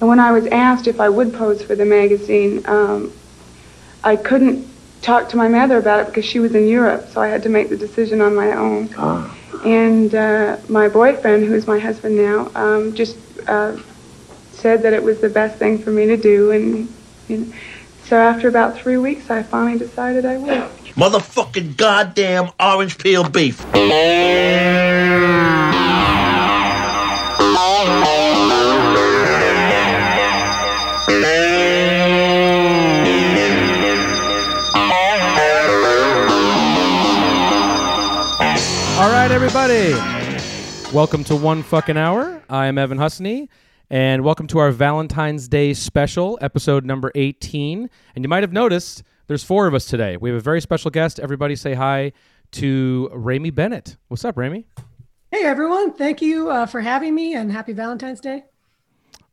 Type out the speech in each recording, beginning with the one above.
And when I was asked if I would pose for the magazine, um, I couldn't talk to my mother about it because she was in Europe, so I had to make the decision on my own. Ah. And uh, my boyfriend, who is my husband now, um, just uh, said that it was the best thing for me to do. And you know, so after about three weeks, I finally decided I would. Motherfucking goddamn orange peel beef. Everybody. Welcome to One Fucking Hour. I am Evan Husney, and welcome to our Valentine's Day special, episode number 18. And you might have noticed there's four of us today. We have a very special guest. Everybody say hi to Rami Bennett. What's up, Rami? Hey everyone, thank you uh, for having me and happy Valentine's Day.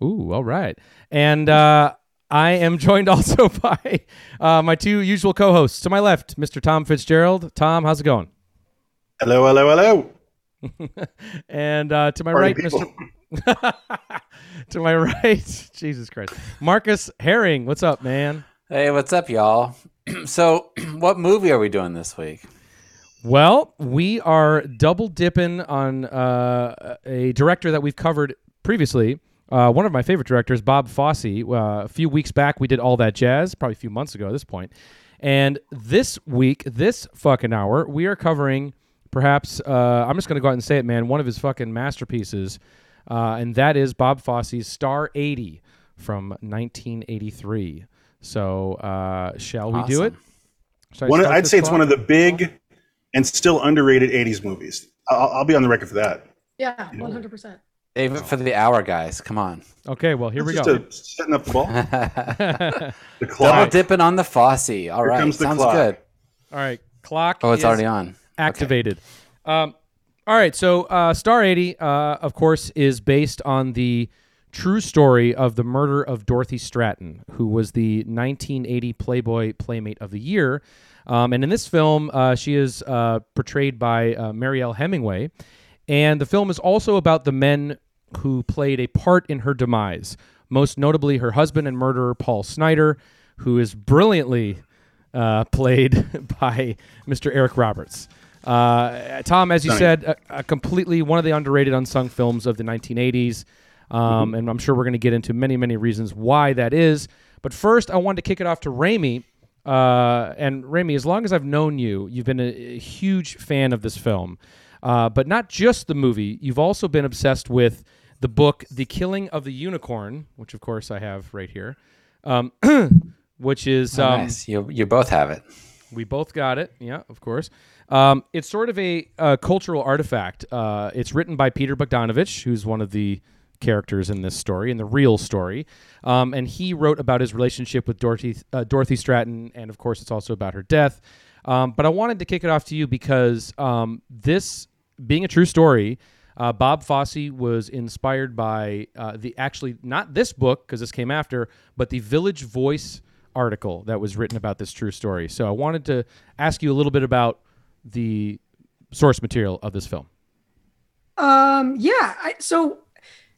Ooh, all right. And uh, I am joined also by uh, my two usual co hosts. To my left, Mr. Tom Fitzgerald. Tom, how's it going? Hello, hello, hello. And uh, to my Party right, people. Mr. to my right, Jesus Christ, Marcus Herring. What's up, man? Hey, what's up, y'all? so, what movie are we doing this week? Well, we are double dipping on uh, a director that we've covered previously. Uh, one of my favorite directors, Bob Fosse. Uh, a few weeks back, we did All That Jazz, probably a few months ago at this point. And this week, this fucking hour, we are covering perhaps, uh, I'm just going to go out and say it, man, one of his fucking masterpieces. Uh, and that is Bob Fosse's Star 80 from 1983. So, uh, shall we do it? I One, start I'd this say it's clock? one of the big and still underrated 80s movies. I'll, I'll be on the record for that. Yeah, one hundred percent. Save it for the hour, guys. Come on. Okay, well, here we Just go. a- setting up the ball. the Double dipping on the Fosse. All Here right, comes the sounds clock. good. All right, clock. Oh, it's is already on. Activated. Um, all right, so uh, Star 80, uh, of course, is based on the true story of the murder of Dorothy Stratten, who was the 1980 Playboy Playmate of the Year. Um, and in this film, uh, she is uh, portrayed by uh, Mariel Hemingway. And the film is also about the men who played a part in her demise, most notably her husband and murderer, Paul Snider, who is brilliantly uh, played by Mr. Eric Roberts. Uh, Tom, as you Stunning. said, a, a completely one of the underrated unsung films of the 1980s. Um, And I'm sure we're going to get into many, many reasons why that is. But first, I wanted to kick it off to Raimi. Uh, and Raimi, as long as I've known you, you've been a, a huge fan of this film. Uh, but not just the movie, you've also been obsessed with the book, The Killing of the Unicorn, which of course I have right here, um, which is. Oh, um, nice. You you both have it. we both got it. Yeah, of course. Um, it's sort of a, uh cultural artifact. Uh, it's written by Peter Bogdanovich, who's one of the characters in this story, in the real story. Um, and he wrote about his relationship with Dorothy, uh, Dorothy Stratten, and of course, it's also about her death. Um, but I wanted to kick it off to you because um, this, being a true story, uh, Bob Fosse was inspired by uh, the actually not this book because this came after, but the Village Voice article that was written about this true story. So I wanted to ask you a little bit about the source material of this film. Um, yeah, I, so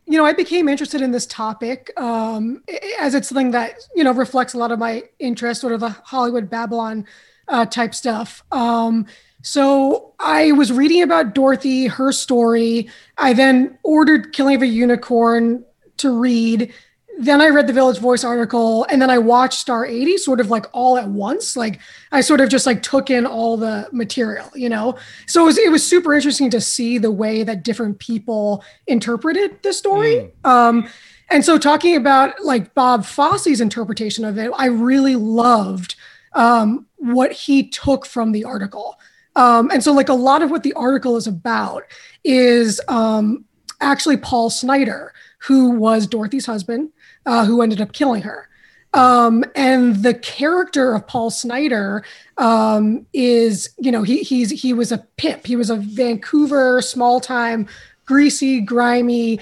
you know, I became interested in this topic um, as it's something that you know reflects a lot of my interest, sort of the Hollywood Babylon uh, type stuff. Um, so I was reading about Dorothy, her story. I then ordered Killing of a Unicorn to read. Then I read the Village Voice article, and then I watched Star 80 sort of like all at once. Like I sort of just like took in all the material, you know. So it was it was super interesting to see the way that different people interpreted the story. Um, and so talking about like Bob Fosse's interpretation of it, I really loved um, what he took from the article. Um, and so like a lot of what the article is about is um, actually Paul Snider, who was Dorothy's husband, uh, who ended up killing her. Um, and the character of Paul Snider um, is, you know, he he's he was a pimp. He was a Vancouver small time, greasy, grimy,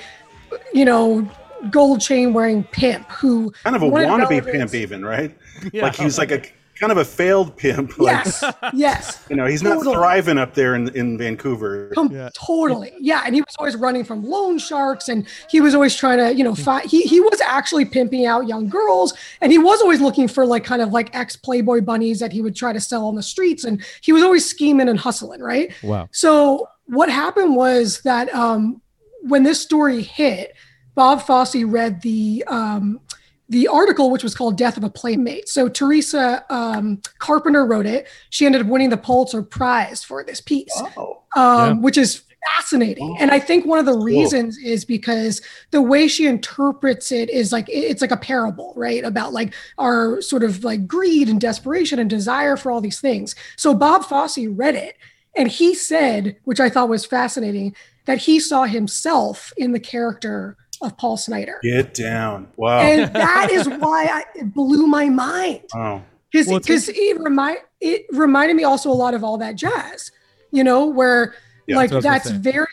you know, gold chain wearing pimp who Kind of a wannabe relevance. pimp, even, right? Like he was like a kind of a failed pimp. Like, Yes, yes. you know, he's not thriving up there in in Vancouver. Com- Totally. Yeah. And he was always running from loan sharks and he was always trying to, you know, fight. He, he was actually pimping out young girls and he was always looking for like kind of like ex Playboy bunnies that he would try to sell on the streets. And he was always scheming and hustling. Right. Wow. So what happened was that um, when this story hit, Bob Fosse read the um, the article, which was called "Death of a Playmate." So Teresa um, Carpenter wrote it. She ended up winning the Pulitzer Prize for this piece, Oh, um, Yeah. which is fascinating. And I think one of the reasons is because the way she interprets it is like it's like a parable, right? About like our sort of like greed and desperation and desire for all these things. So Bob Fosse read it and he said, which I thought was fascinating, that he saw himself in the character of Paul Snider. get down! Wow. And that is why I, it blew my mind oh. because Well, it remind it reminded me also a lot of all that jazz, you know, where Yeah, like that's what I was that's very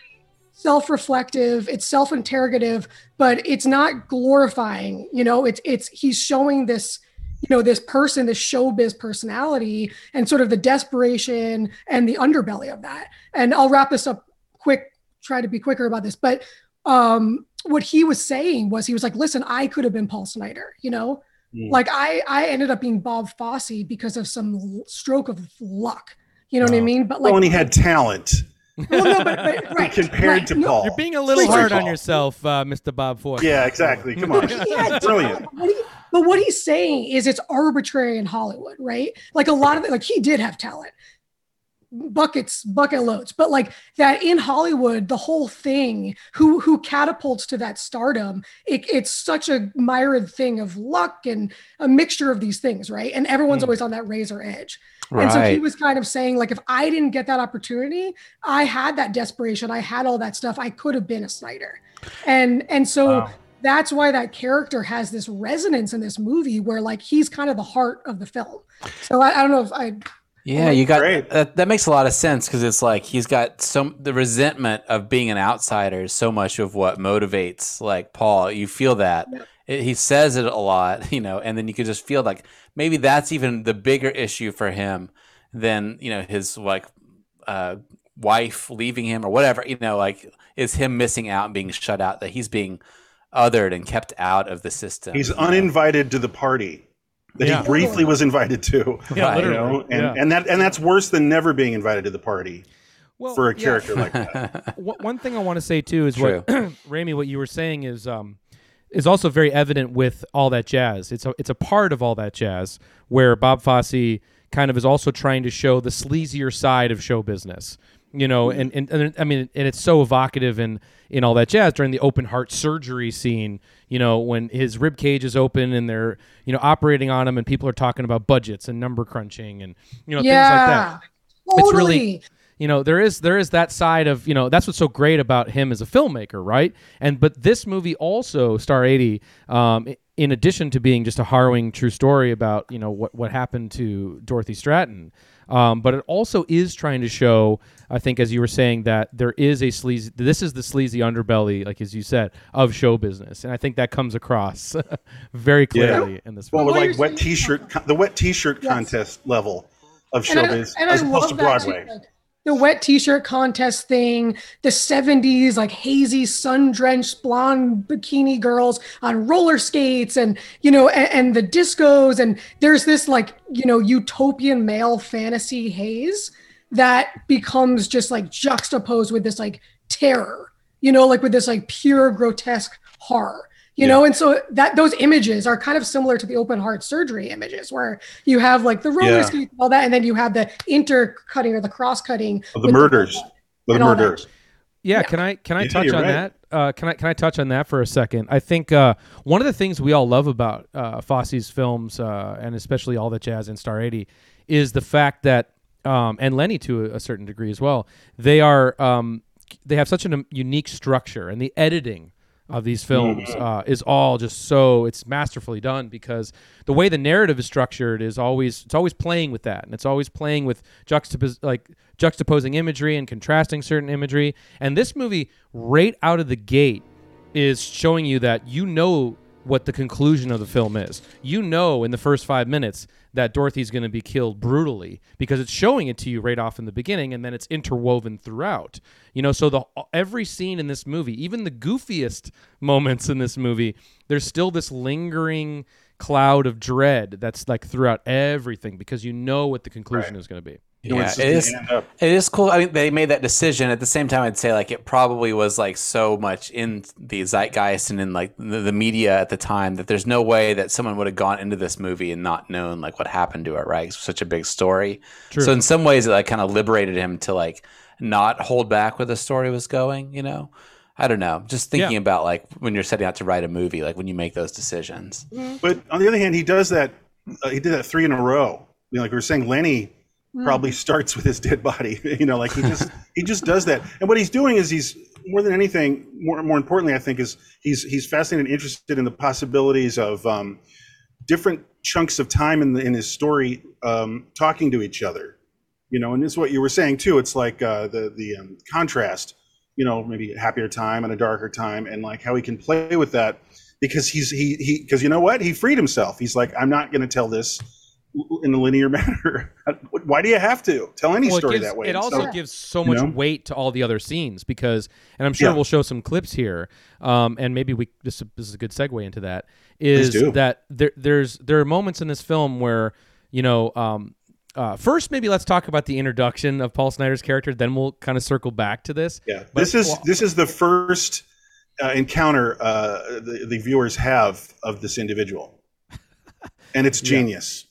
self-reflective, it's self-interrogative, but it's not glorifying, you know, it's it's he's showing this you know this person this showbiz personality and sort of the desperation and the underbelly of that and i'll wrap this up quick try to be quicker about this but um what he was saying was he was like listen i could have been paul snider you know Mm. like i i ended up being bob fosse because of some l- stroke of luck you know what i mean but like well, and he had talent well, no, but, but, right, compared right, to no, Paul. You're being a little Sorry, hard on yourself, uh, Mr. Bob Fosse. Yeah, exactly. Come on, He brilliant. But he- but what he's saying is it's arbitrary in Hollywood, right? Like a lot of it, like he did have talent, buckets, bucket loads, but like that in Hollywood, the whole thing, who who catapults to that stardom, it, it's such a myriad thing of luck and a mixture of these things, right? And everyone's Mm. always on that razor edge. And so he was kind of saying, like, if I didn't get that opportunity, I had that desperation, I had all that stuff, I could have been a Snider. And and so Wow. that's why that character has this resonance in this movie where like he's kind of the heart of the film. So I, I don't know if I Yeah, you got Great. that. That makes a lot of sense because it's like he's got some the resentment of being an outsider is so much of what motivates like Paul. You feel that Yep. It- he says it a lot, you know, and then you could just feel like maybe that's even the bigger issue for him than you know his like uh, wife leaving him or whatever. You know, like is him missing out and being shut out that he's being othered and kept out of the system. He's you know? uninvited to the party that Yeah. he briefly was invited to. Yeah, Right. You know, and, yeah. and that and that's worse than never being invited to the party Well, for a yeah. character like that. One one thing I want to say too is what Rami, what you were saying is um, is also very evident with all that jazz. It's a it's a part of all that jazz where Bob Fosse kind of is also trying to show the sleazier side of show business. You know, and, and, and I mean, and it's so evocative in in all that jazz during the open heart surgery scene. You know, when his rib cage is open and they're you know operating on him, and people are talking about budgets and number crunching and you know things like that yeah. It's really- you know there is there is that side of you know that's what's so great about him as a filmmaker right and but this movie also star 80 um, in addition to being just a harrowing true story about you know what what happened to dorothy stratten um, but it also is trying to show i think as you were saying that there is a sleazy this is the sleazy underbelly like as you said of show business. And i think that comes across very clearly in this Well, with Well, like wet saying- T-shirt, con- the wet T-shirt Yes. contest level of and I, showbiz and I opposed to love that too, Broadway. like, the wet t-shirt contest thing, the 70s like hazy sun-drenched blonde bikini girls on roller skates and you know and, and the discos. And there's this like you know utopian male fantasy haze that becomes just like juxtaposed with this like terror, you know, like with this like pure grotesque horror you know and so that those images are kind of similar to the open heart surgery images where you have like the roller Yeah. skates and all that and then you have the intercutting or the cross cutting Of the murders. The and murders. Yeah, Yeah. can I can I Yeah, touch on right. that? Uh, can I can I touch on that for a second? I think uh, one of the things we all love about uh, Fosse's films, uh, and especially all the jazz and Star eighty, is the fact that um, and Lenny to a, a certain degree as well. They are um, they have such a unique structure, and the editing of these films uh, is all just so it's masterfully done because the way the narrative is structured is always it's always playing with that and it's always playing with juxtapos like juxtaposing imagery and contrasting certain imagery and this movie right out of the gate is showing you that you know what the conclusion of the film is. You know in the first 5 minutes that Dorothy's going to be killed brutally because it's showing it to you right off in the beginning and then it's interwoven throughout. You know, so the every scene in this movie, even the goofiest moments in this movie, there's still this lingering cloud of dread that's like throughout everything because you know what the conclusion Right. is going to be. You know, Yeah, it's it just is. gonna end up- It is cool. I mean, they made that decision. At the same time, I'd say like it probably was like so much in the zeitgeist and in like the, the media at the time that there's no way that someone would have gone into this movie and not known like what happened to it. Right? It's such a big story. True. So in some ways, it like kind of liberated him to like not hold back where the story was going. You know, I don't know. Just thinking Yeah. about like when you're setting out to write a movie, like when you make those decisions. But on the other hand, he does that. Uh, he did that three in a row. You know, like we were saying, Lenny probably starts with his dead body. You know, like he just he just does that. And what he's doing is he's more than anything, more more importantly, I think, is he's he's fascinated and interested in the possibilities of um, different chunks of time in the in his story um, talking to each other. You know, and this is what you were saying too. It's like uh, the the um, contrast. You know, maybe a happier time and a darker time, and like how he can play with that because he's he he because you know what he freed himself. He's like, I'm not going to tell this in a linear manner. Why do you have to tell any Well, story gives- that way? It also so- gives so you much know? weight to all the other scenes because, and I'm sure Yeah. we'll show some clips here, um, and maybe we this, this is a good segue into that. Is that there, there's there are moments in this film where you know. Um, uh, first, maybe let's talk about the introduction of Paul Snider's character. Then we'll kind of circle back to this. yeah, But- this is well- this is the first uh, encounter uh, the, the viewers have of this individual, and it's genius.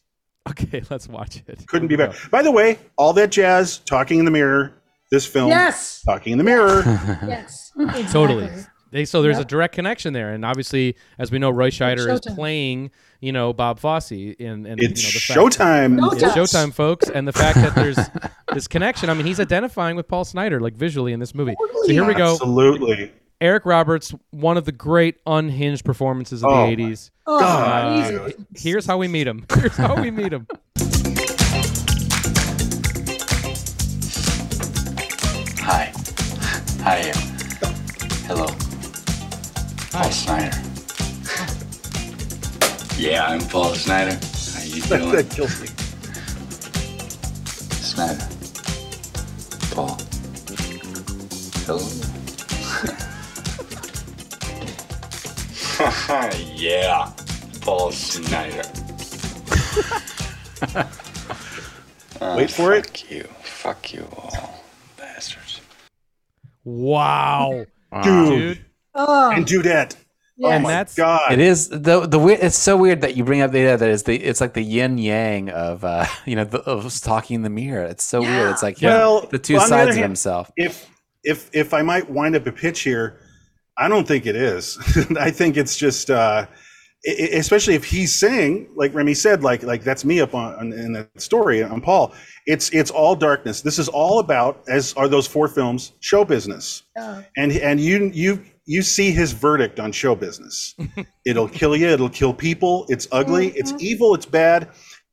Okay, let's watch it. Couldn't be better. By the way, all that jazz, talking in the mirror, this film, Yes. talking in the mirror. Yes. Totally. They, so there's a direct connection there, and obviously, as we know, Roy Scheider is playing, you know, Bob Fosse in, in It's you know, the fact- showtime. Showtime. It's Showtime, folks, and the fact that there's this connection. I mean, he's identifying with Paul Snider, like visually in this movie. So here we go. Absolutely. Eric Roberts, one of the great unhinged performances of Oh, the '80s. Oh, God. Here's how we meet him. Here's how we meet him. Hi. Hi. uh, Hello. Paul Snider. Yeah, I'm Paul Snider. How you doing? that kills me. Snider. Paul. Hello. yeah, Paul Schneider. Oh, Wait for it. Fuck you. Fuck you all, bastards. Wow, Dude. dude. Oh, And Dudette. Oh yes. And my that's- God. It is the the weird. It's so weird that you bring up the idea that is the it's like the yin yang of uh you know the, of talking in the mirror. It's so weird. It's like yeah, Well, the two on the sides other of hand, himself. if if if I might wind up a pitch here, I don't think it is. I think it's just, uh, especially if he's saying, like Remy said, like like that's me up on, on in that story on Paul. It's it's all darkness. This is all about, as are those four films, show business, and and you you you see his verdict on show business. it'll kill you. It'll kill people. It's ugly. It's evil. It's bad.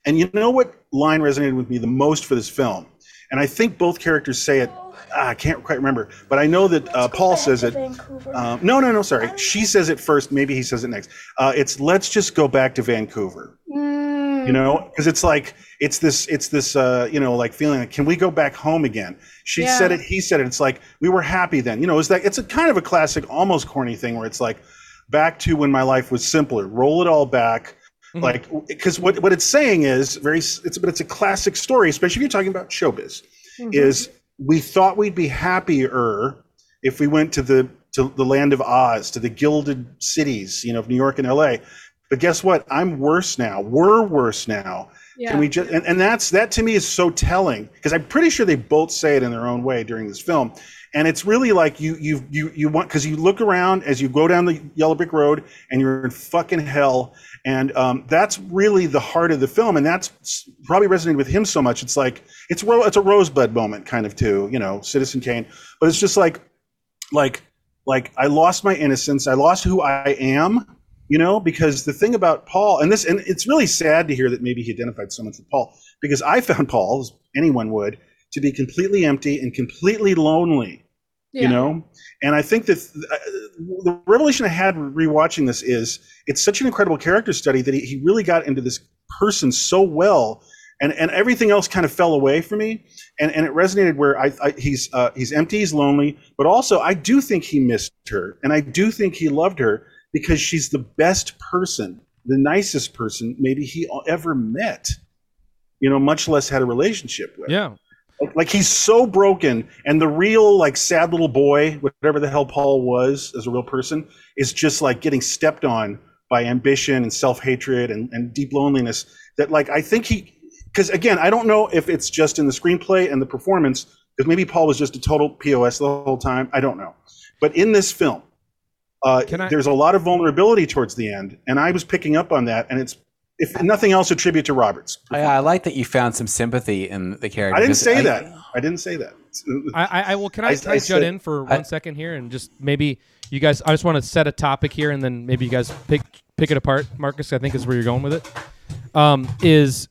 And you know what line resonated with me the most for this film? And I think both characters say it. Ah, I can't quite remember, but I know that uh, Paul says it. Um, no, no, no. Sorry, she says it first. Maybe he says it next. Uh, it's let's just go back to Vancouver. Mm, You know, because it's like it's this, it's this, uh, you know, like feeling like, can we go back home again? She Yeah. said it. He said it. It's like we were happy then. You know, it's like it's a kind of a classic, almost corny thing where it's like back to when my life was simpler. Roll it all back. Mhm. Like, because what, what it's saying is very, it's but it's a classic story, especially if you're talking about showbiz mhm. is we thought we'd be happier if we went to the to the land of Oz, to the gilded cities, you know, of New York and LA. But guess what? I'm worse now. We're worse now. yeah. Can we just and, and that's that to me is so telling because I'm pretty sure they both say it in their own way during this film. And it's really like you you you you want because you look around as you go down the yellow brick road and you're in fucking hell. And um, that's really the heart of the film, and that's probably resonated with him so much. It's like it's ro- it's a rosebud moment kind of too, you know, Citizen Kane. But it's just like like like I lost my innocence. I lost who I am, you know, because the thing about Paul and this and it's really sad to hear that maybe he identified so much with Paul because I found Paul, as anyone would, to be completely empty and completely lonely. Yeah. you know and i think that uh, the revelation i had rewatching this is it's such an incredible character study that he, he really got into this person so well and and everything else kind of fell away for me and and it resonated where i, I he's uh, he's empty he's lonely but also i do think he missed her and i do think he loved her because she's the best person the nicest person maybe he ever met you know much less had a relationship with Yeah. Like, he's so broken and the real like sad little boy whatever the hell paul was as a real person is just like getting stepped on by ambition and self-hatred and, and deep loneliness that like i think he because again i don't know if it's just in the screenplay and the performance because maybe paul was just a total pos the whole time i don't know. But in this film uh, I- there's a lot of vulnerability towards the end and i was picking up on that and it's if nothing else a tribute to roberts I, I like that you found some sympathy in the character. i didn't say I- that i didn't say that I, I, I will. Can I, I- I, I jut in for I- one second here and just maybe you guys? I just want to set a topic here and then maybe you guys pick pick it apart. Marcus, I think is where you're going with it. Um, is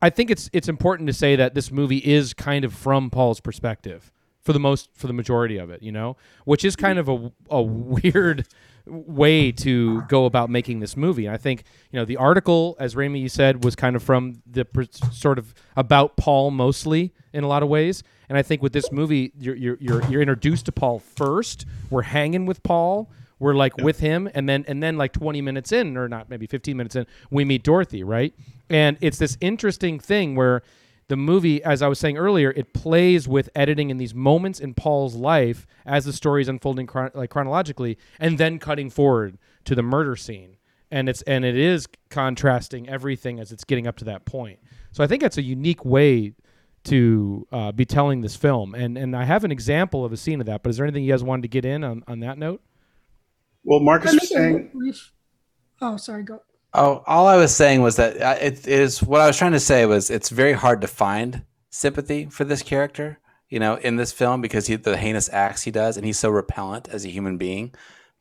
I think it's it's important to say that this movie is kind of from Paul's perspective for the most for the majority of it. You know, which is kind of a a weird way to go about making this movie. And I think you know the article, as Raimi you said, was kind of from the per- sort of about Paul mostly in a lot of ways. And I think with this movie, you're you're you're, you're introduced to Paul first. We're hanging with Paul. We're like with him, and then and then like 20 minutes in, or not maybe 15 minutes in, we meet Dorothy, right? And it's this interesting thing where the movie, as I was saying earlier, it plays with editing in these moments in Paul's life as the story is unfolding chron- like chronologically, and then cutting forward to the murder scene. And it's and it is contrasting everything as it's getting up to that point. So I think that's a unique way to uh, be telling this film. And and I have an example of a scene of that. But is there anything you guys wanted to get in on, on that note? well marcus Can I was saying brief- Oh, sorry. Go. Oh, all I was saying was that it is what I was trying to say was it's very hard to find sympathy for this character, you know, in this film because he the heinous acts he does, and he's so repellent as a human being.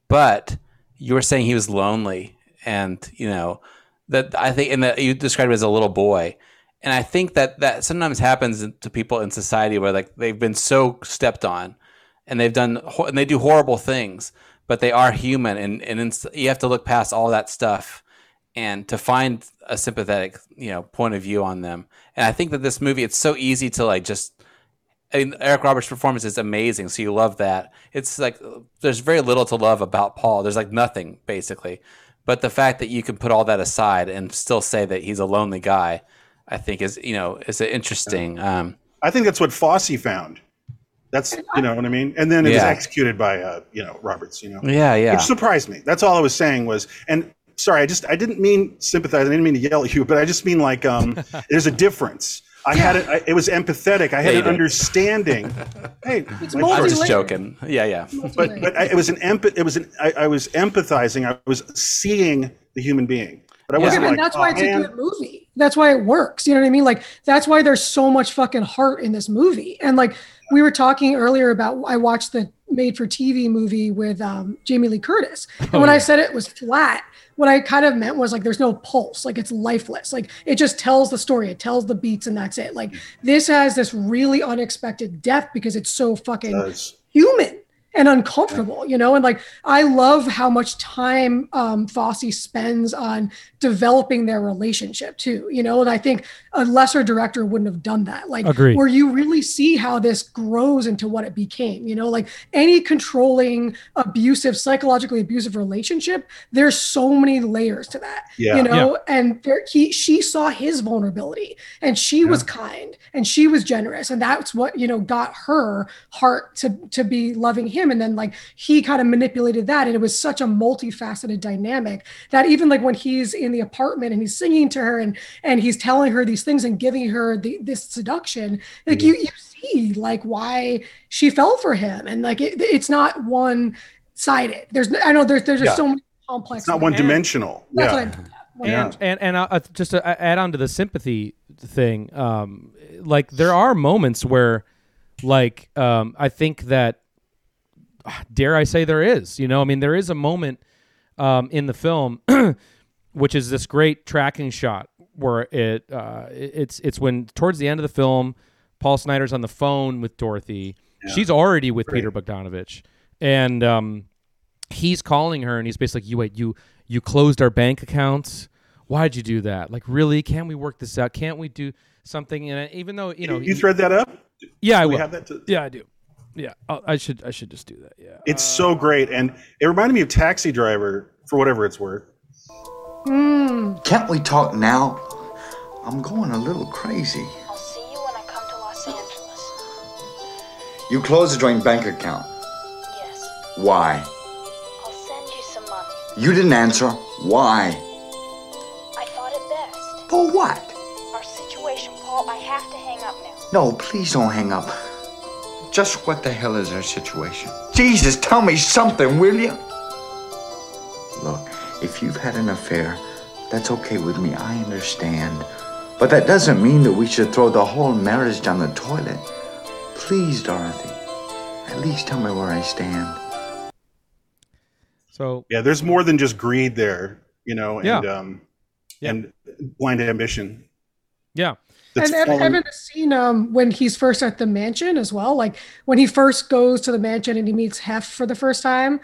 But you were saying he was lonely, and you know that I think, and that you described him as a little boy, and I think that that sometimes happens to people in society where like they've been so stepped on, and they've done and they do horrible things, but they are human, and and you have to look past all that stuff and to find a sympathetic you know point of view on them and i think that this movie it's so easy to like just I mean, Eric Roberts' performance is amazing, so you love that. It's like there's very little to love about Paul. There's like nothing basically, but the fact that you can put all that aside and still say that he's a lonely guy, I think is you know is interesting. Um, I think that's what Fosse found. That's you know what I mean. And then it was executed by uh, you know Roberts. You know, yeah, yeah. which surprised me. That's all I was saying was. And sorry, I just I didn't mean sympathize. I didn't mean to yell at you, but I just mean like um, there's a difference. I had it. I, it was empathetic. I had Yeah, an understanding. Hey, It's my I was just joking. Yeah, yeah. but but I, it was an empath. It was an. I, I was empathizing. I was seeing the human being. But I Yeah. wasn't Yeah, like, and that's why "Oh, it's man." a good movie. That's why it works. You know what I mean? Like that's why there's so much fucking heart in this movie. And like we were talking earlier about, I watched the made-for-TV movie with um, Jamie Lee Curtis, and when I said it was flat, what I kind of meant was like there's no pulse, like it's lifeless, like it just tells the story, it tells the beats, and that's it. Like this has this really unexpected depth because it's so fucking Does. human and uncomfortable, you know. And like, I love how much time um, Fosse spends on developing their relationship too, you know. And I think a lesser director wouldn't have done that. Like, Agreed. where you really see how this grows into what it became, you know, like any controlling, abusive, psychologically abusive relationship. There's so many layers to that, Yeah. you know. And there, he, she saw his vulnerability, and she was kind, and she was generous, and that's what you know got her heart to to be loving him and then like he kind of manipulated that and it was such a multifaceted dynamic that even like when he's in the apartment and he's singing to her and and he's telling her these things and giving her the, this seduction like you you see like why she fell for him and like it, it's not one sided there's i know there's there's just so many complex It's not one dimensional. Yeah. what i'm Yeah. And and and just to add on to the sympathy thing, um, like there are moments where, like, um, I think that, ah, dare I say, there is. You know, I mean, there is a moment um, in the film, which is this great tracking shot where it uh, it's it's when towards the end of the film, Paul Snider's on the phone with Dorothy, Yeah. She's already with Great. Peter Bogdanovich, and um, he's calling her, and he's basically like, "You wait, you you closed our bank accounts. Why'd you do that? Like, really? Can't we work this out? Can't we do something?" And even though you know, you he- thread that up? yeah, I Do we will. have that to- Yeah, I do. Yeah, i I should I should just do that. Yeah, It's so great, and it reminded me of Taxi Driver for whatever it's worth. Mm. Can't we talk now? I'm going a little crazy. I'll see you when I come to Los Angeles. You closed a joint bank account. Yes, Why? I'll send you some money. You didn't answer. Why? I thought it best. For what? Our situation, Paul, I have to hang up now. No, please don't hang up. Just what the hell is our situation? Jesus, tell me something, will you? Look, if you've had an affair, that's okay with me. I understand. But that doesn't mean that we should throw the whole marriage down the toilet. Please, Dorothy. At least tell me where I stand. so Yeah, there's more than just greed there, you know, and Yeah. um, Yeah. and blind ambition. yeah, That's and Ev- fallen- Evan has seen um, when he's first at the mansion as well. Like when he first goes to the mansion and he meets Hef for the first time.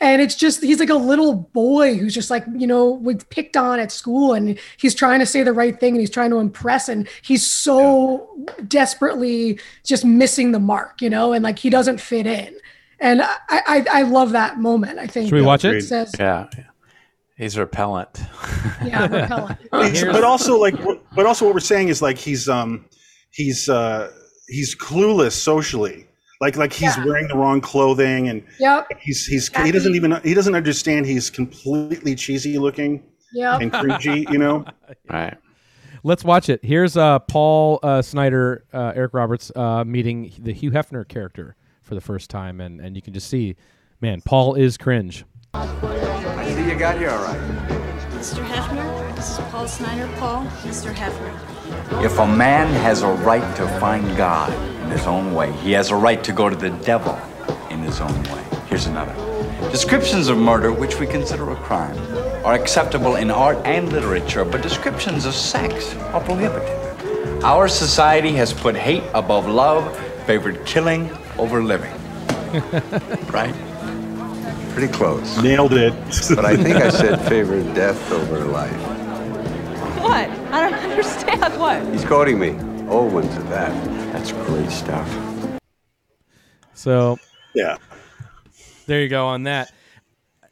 And it's just, he's like a little boy who's just like, you know, was picked on at school and he's trying to say the right thing and he's trying to impress. And he's so desperately just missing the mark, you know, and like he doesn't fit in. And I, I, I love that moment. I think Should we watch it? Says, Yeah. He's repellent. yeah, repellent. But also like but also what we're saying is like he's um he's uh he's clueless socially like like he's Yeah. wearing the wrong clothing and Yep. he's he's he doesn't even he doesn't understand he's completely cheesy looking Yep. and cringy you know Right. let's watch it. Here's uh, Paul uh, Snider, uh, Eric Roberts uh, meeting the Hugh Hefner character for the first time, and and you can just see, man, Paul is cringe. I see you got here all right. Mr. Hefner, this is Paul Snider. Paul, Mr. Hefner. If a man has a right to find God in his own way, he has a right to go to the devil in his own way. Here's another. Descriptions of murder, which we consider a crime, are acceptable in art and literature, but descriptions of sex are prohibited. Our society has put hate above love, favored killing over living. right? Pretty close. nailed it But I think I said favored death over life. What? I don't understand. What? He's quoting me. Old ones at that. That's great stuff. So yeah there you go on that.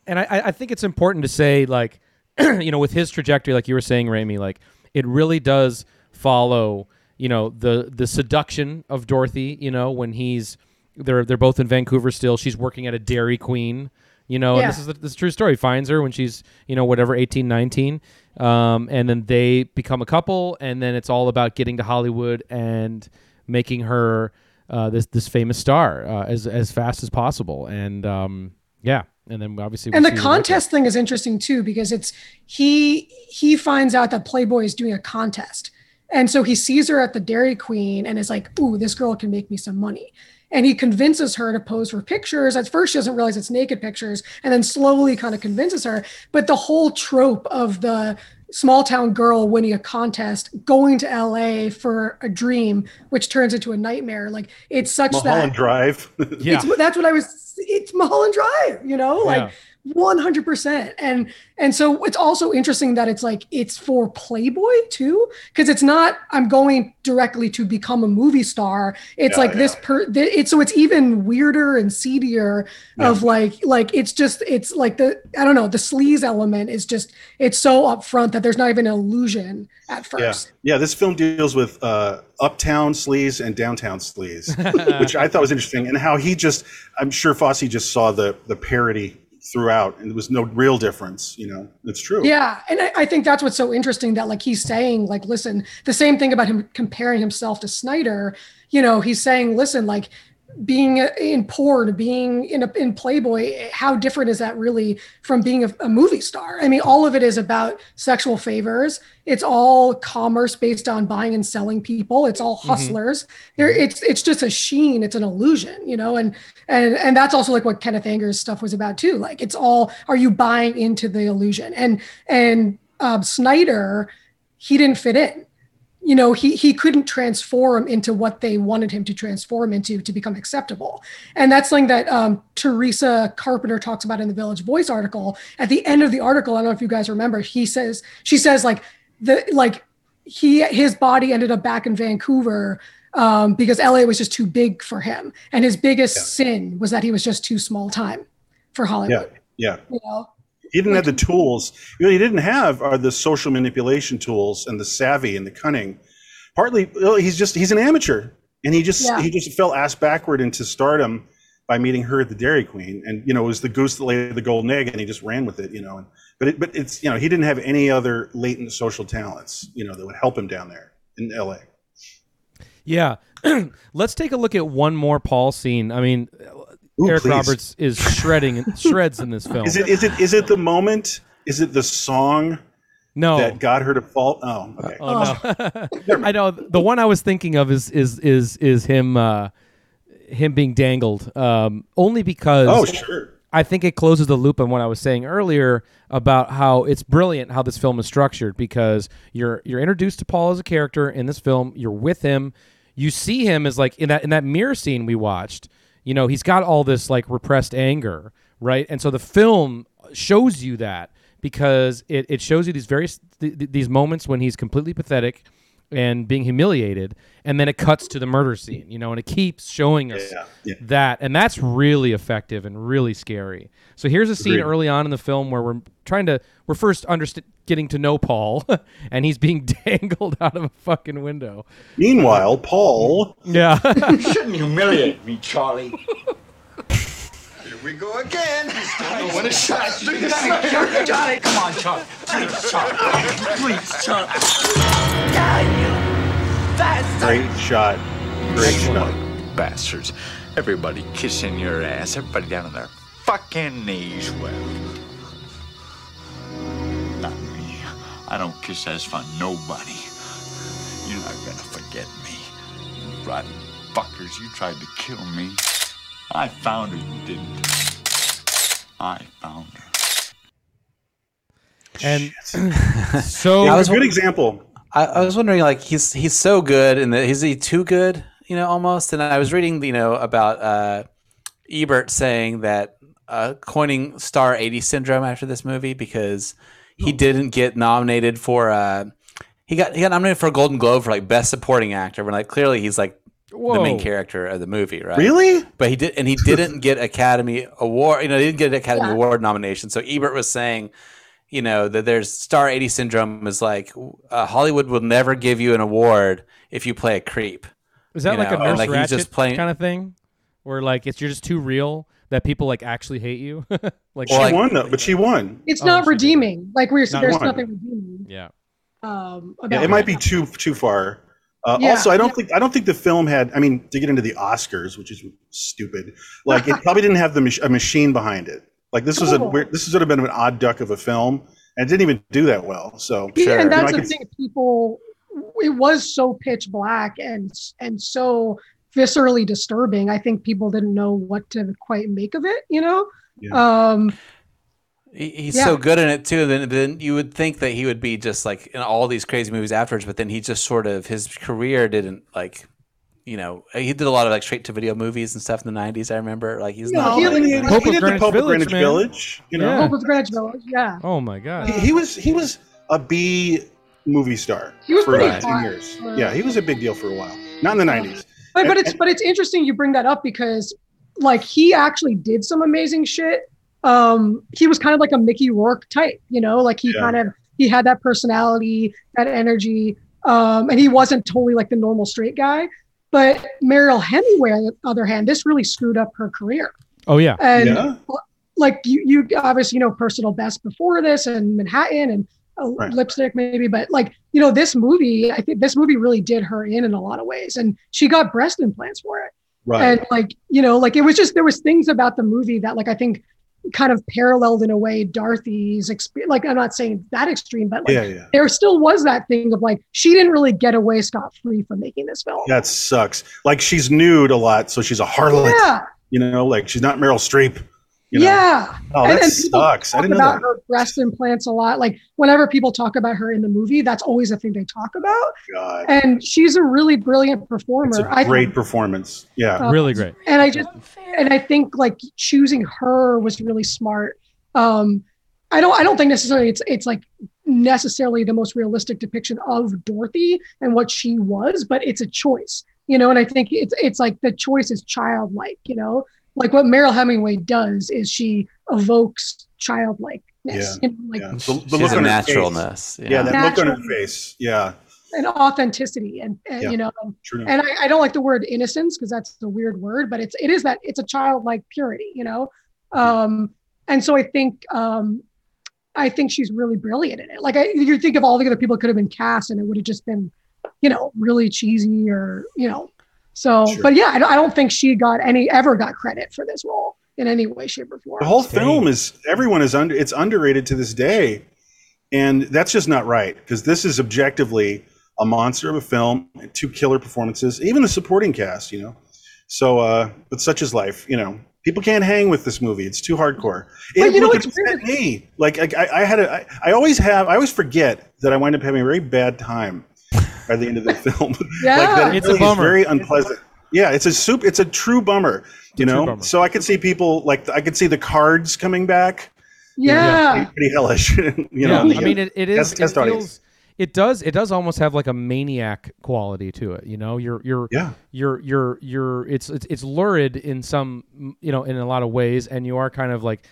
And I, I I think it's important to say, like, you know, with his trajectory, like you were saying, Raimi, like it really does follow, you know, the the seduction of Dorothy. You know, when he's they're they're both in Vancouver still. She's working at a Dairy Queen. You know, and this is the, this is a true story. Finds her when she's you know whatever 18, 19. Um, and then they become a couple, and then it's all about getting to Hollywood and making her uh, this this famous star uh, as as fast as possible. And um, yeah, and then obviously and the contest thing is interesting too because it's he he finds out that playboy is doing a contest. And so he sees her at the dairy queen and is like ooh this girl can make me some money and he convinces her to pose for pictures. At first, she doesn't realize it's naked pictures, and then slowly kind of convinces her. But the whole trope of the small town girl winning a contest, going to LA for a dream, which turns into a nightmare. Like it's such Mulholland that Drive. yeah, that's what I was. It's Mulholland Drive. You know, like yeah. 100% and and so it's also interesting that it's like it's for playboy too because it's not i'm going directly to become a movie star it's yeah, like yeah. this per th- it's so it's even weirder and seedier yeah. of like like it's just it's like the i don't know the sleaze element is just it's so upfront that there's not even an illusion at first yeah, this film deals with uh uptown sleaze and downtown sleaze which i thought was interesting and how he just i'm sure fosse just saw the the parody throughout and there was no real difference you know it's true Yeah, and I, I think that's what's so interesting that like he's saying like, listen, the same thing about him comparing himself to Snider. You know, he's saying, listen, like being in porn, being in a, in Playboy, how different is that really from being a, a movie star? I mean, all of it is about sexual favors. It's all commerce based on buying and selling people. It's all hustlers. There, it's it's just a sheen. It's an illusion, you know. And and and that's also like what Kenneth Anger's stuff was about too. Like it's all are you buying into the illusion? And and um, Snider, he didn't fit in you know he he couldn't transform into what they wanted him to transform into to become acceptable. And that's something that um, teresa carpenter talks about in the village voice article. At the end of the article i don't know if you guys remember he says she says like the like he his body ended up back in vancouver um, because la was just too big for him. And his biggest sin was that he was just too small time for Yeah, hollywood yeah. you know He didn't have the tools. You know, he didn't have are the social manipulation tools and the savvy and the cunning. Partly, well, he's just he's an amateur, and he just Yeah. he just fell ass backward into stardom by meeting her at the Dairy Queen, and you know it was the goose that laid the golden egg, and he just ran with it, you know. And, but it, but it's you know he didn't have any other latent social talents, you know, that would help him down there in L.A. Yeah. Let's take a look at one more Paul scene. I mean, Ooh, Eric please. Roberts is shredding shreds in this film. Is it is it is it the moment? Is it the song no. that got her to fall? Oh, okay. Oh no. I know the one I was thinking of is is is is him uh him being dangled. Um only because Oh, sure. I think it closes the loop on what I was saying earlier about how it's brilliant how this film is structured because you're you're introduced to Paul as a character in this film, you're with him, you see him as like in that in that mirror scene we watched, you know, he's got all this like repressed anger, right? And so the film shows you that because it, it shows you these various th- th- these moments when he's completely pathetic and being humiliated and then it cuts to the murder scene you know and it keeps showing us Yeah, yeah. that and that's really effective and really scary so here's a scene Agreed. early on in the film where we're trying to we're first underst- getting to know paul and he's being dangled out of a fucking window Meanwhile, Paul. yeah You shouldn't humiliate me, Charlie. Here we go again. He's still going to shot. Johnny, come on, Chuck. Please, Chuck. Please, Charlie. Great shot. Great shot. Bastards. Everybody kissing your ass. Everybody down on their fucking knees. Well, not me. I don't kiss ass for nobody. You're not gonna forget me. You rotten fuckers. You tried to kill me. I found her, you didn't. I found her. and so Yeah, I was a good example. I, I was wondering, like, he's he's so good, and is he too good? You know, almost. And I was reading, you know, about uh, Ebert saying that uh, coining star eighty syndrome after this movie because he didn't get nominated for. Uh, he got he got nominated for a Golden Globe for like best supporting actor. When like clearly he's like the main character of the movie, right? Really? But he did, and he didn't get Academy Award. You know, he didn't get an Academy Yeah. Award nomination. So Ebert was saying, you know, that there's star eighty syndrome is like uh, Hollywood will never give you an award if you play a creep. is that you like know, a nurse like, he's ratchet just playing- kind of thing where like it's you're just too real that people like actually hate you like She Well, like- won though, but she won. it's Oh, not she did. redeeming like we're Not there's one. nothing redeeming yeah um about Yeah, it might be too too far. Uh, Yeah, also, I don't yeah. think I don't think the film had. I mean, to get into the Oscars, which is stupid. Like, it probably didn't have the mach- a machine behind it. Like, this was a Oh. weird. This would have been an odd duck of a film, and it didn't even do that well. So, Yeah, Sure. and that's You know, the could- thing. People, it was so pitch black and and so viscerally disturbing. I think people didn't know what to quite make of it. You know, um, He, he's Yeah. so good in it too. Then then you would think that he would be just like in all these crazy movies afterwards. But then he just sort of his career didn't like. You know, he did a lot of like straight to video movies and stuff in the '90s. I remember, like he's No, not. he- like- he, Hope he of did the Greenwich Pope Village, Greenwich man. Village. You know, Yeah. Pope of Greenwich Village. Yeah, oh my god he, he was he was a B movie star He was for pretty about hot. years. Uh, Yeah, he was a big deal for a while. Not in the nineties. but but And- it's but it's interesting you bring that up because like he actually did some amazing shit. Um, he was kind of like a Mickey Rourke type. You know, like he Yeah. kind of he had that personality, that energy, um, and he wasn't totally like the normal straight guy. But Mariel Hemingway, on the other hand, this really screwed up her career. oh yeah And Yeah. like you, you obviously know personal best before this and Manhattan and uh, Right. lipstick maybe, but like you know this movie, I think this movie really did her in in a lot of ways, and she got breast implants for it. Right. And like you know, like it was just there was things about the movie that like I think kind of paralleled in a way Dorothy's experience. Like I'm not saying that extreme, but like yeah, yeah. there still was that thing of like she didn't really get away scot free from making this film. That sucks. Like she's nude a lot, so she's a harlot. Yeah. You know, like she's not Meryl Streep. You know? yeah. Oh, And- that and people sucks. I talk didn't know about that. her breast implants a lot. Like whenever people talk about her in the movie, that's always a thing they talk about. God. And she's a really brilliant performer. It's a I great performance. Yeah. Uh, really great. and I just and I think like choosing her was really smart. Um, I don't I don't think necessarily it's it's like necessarily the most realistic depiction of Dorothy and what she was, but it's a choice, you know. And I think it's it's like the choice is childlike, you know. Like what Mariel Hemingway does is she evokes childlikeness, Yeah. you know, like yeah. The, the look a on her face. naturalness. Yeah, Yeah. that look on her face. Yeah. and authenticity, and, and Yeah. you know, and, True. and I, I don't like the word innocence because that's a weird word, but it's it is that it's a childlike purity, you know. Um, and so I think um, I think she's really brilliant in it. Like I, you think of all the other people could have been cast, and it would have just been, you know, really cheesy or you know. So, Sure. but yeah, I don't, I don't think she got any ever got credit for this role in any way, shape, or form. The whole film is everyone is under it's underrated to this day, and that's just not right because this is objectively a monster of a film, and two killer performances, even the supporting cast, you know. So, uh, but such is life, you know. People can't hang with this movie; it's too hardcore. But It, you know look, what's it me. Like I, I- I had a, I, I always have, I always forget that I wind up having a very bad time by the end of the film. Yeah. like that It's a really is bummer. very unpleasant. Yeah, it's a soup. It's a true bummer. You a true know, bummer. so I could see people like I could see the cards coming back. yeah. Pretty, pretty hellish. you Yeah, know, I mean, it, it is. test- It test audience. feels. It does. It does almost have like a maniac quality to it. You know, you're you're Yeah. you're you're you're. It's it's it's lurid in some you know in a lot of ways, and you are kind of like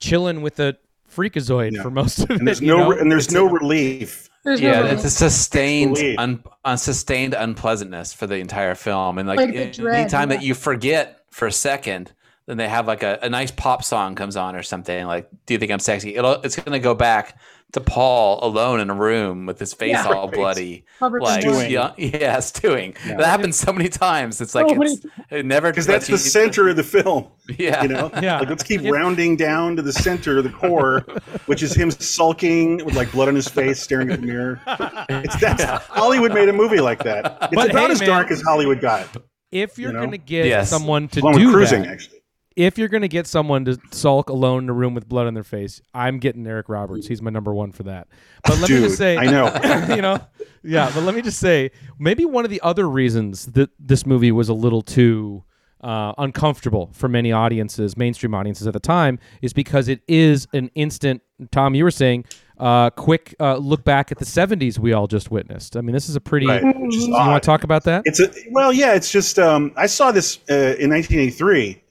chilling with the freakazoid Yeah. for most of and it. there's no know? and there's no relief. There's Yeah, real- it's a sustained, Believe. un, unsustained unpleasantness for the entire film, and like, Like the any dread, time yeah. that you forget for a second, then they have like a, a nice pop song comes on or something. Like, do you think I'm sexy? It'll it's gonna go back to Paul alone in a room with his face Yeah. all bloody, Covered like blood. yeah, yeah, stewing. Yeah. That happens so many times. It's like So it's, it never Because that's the center of the film. Yeah, You know? Yeah. Like let's keep It- rounding down to the center, the core, which is him sulking with like blood on his face, staring at the mirror. It's that's Hollywood made a movie like that. It's But about hey, as man. dark as Hollywood got. if you're you know? gonna get Yes. someone to Along do cruising, that, actually. If you're gonna get someone to sulk alone in a room with blood on their face, I'm getting Eric Roberts. He's my number one for that. But let me just say, I know. you know, yeah. But let me just say, maybe one of the other reasons that this movie was a little too uh, uncomfortable for many audiences, mainstream audiences at the time, is because it is an instant. Tom, you were saying. Uh, quick uh, look back at the 70s we all just witnessed. I mean, this is a pretty. Right, is You want to talk about that? It's a well, yeah. It's just um, I saw this uh, in 1983.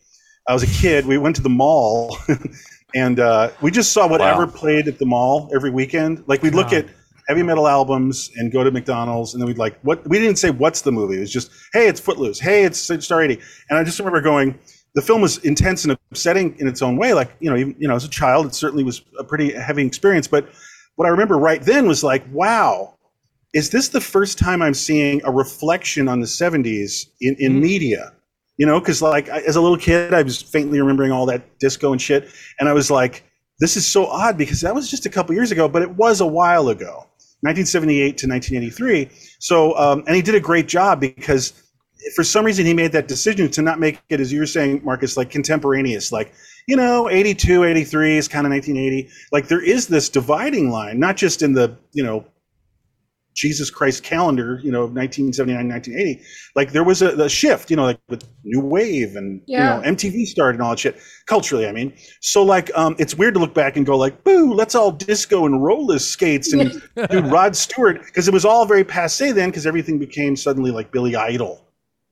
I was a kid. We went to the mall, and uh, we just saw whatever Wow. played at the mall every weekend. Like we'd look God. at heavy metal albums and go to McDonald's, and then we'd like what we didn't say what's the movie. It was just hey, it's Footloose. Hey, it's Star 80. And I just remember going. The film was intense and upsetting in its own way. Like you know, even, you know, as a child, it certainly was a pretty heavy experience. But what I remember right then was like, wow, is this the first time I'm seeing a reflection on the 70s in, in Mhm. media? You know, because like as a little kid, I was faintly remembering all that disco and shit, and I was like, this is so odd because that was just a couple years ago, but it was a while ago, 1978 to 1983. So, um, and he did a great job because for some reason he made that decision to not make it, as you were saying, Marcus, like contemporaneous, like you know, 82, 83 is kind of 1980. Like there is this dividing line, not just in the you know Jesus Christ calendar, you know, of 1979, 1980, like there was a, a shift, you know, like with new wave and Yeah. you know MTV started and all that shit culturally. I mean, so like um, it's weird to look back and go like, boo, let's all disco and roller skates and do Rod Stewart because it was all very passe then because everything became suddenly like Billy Idol,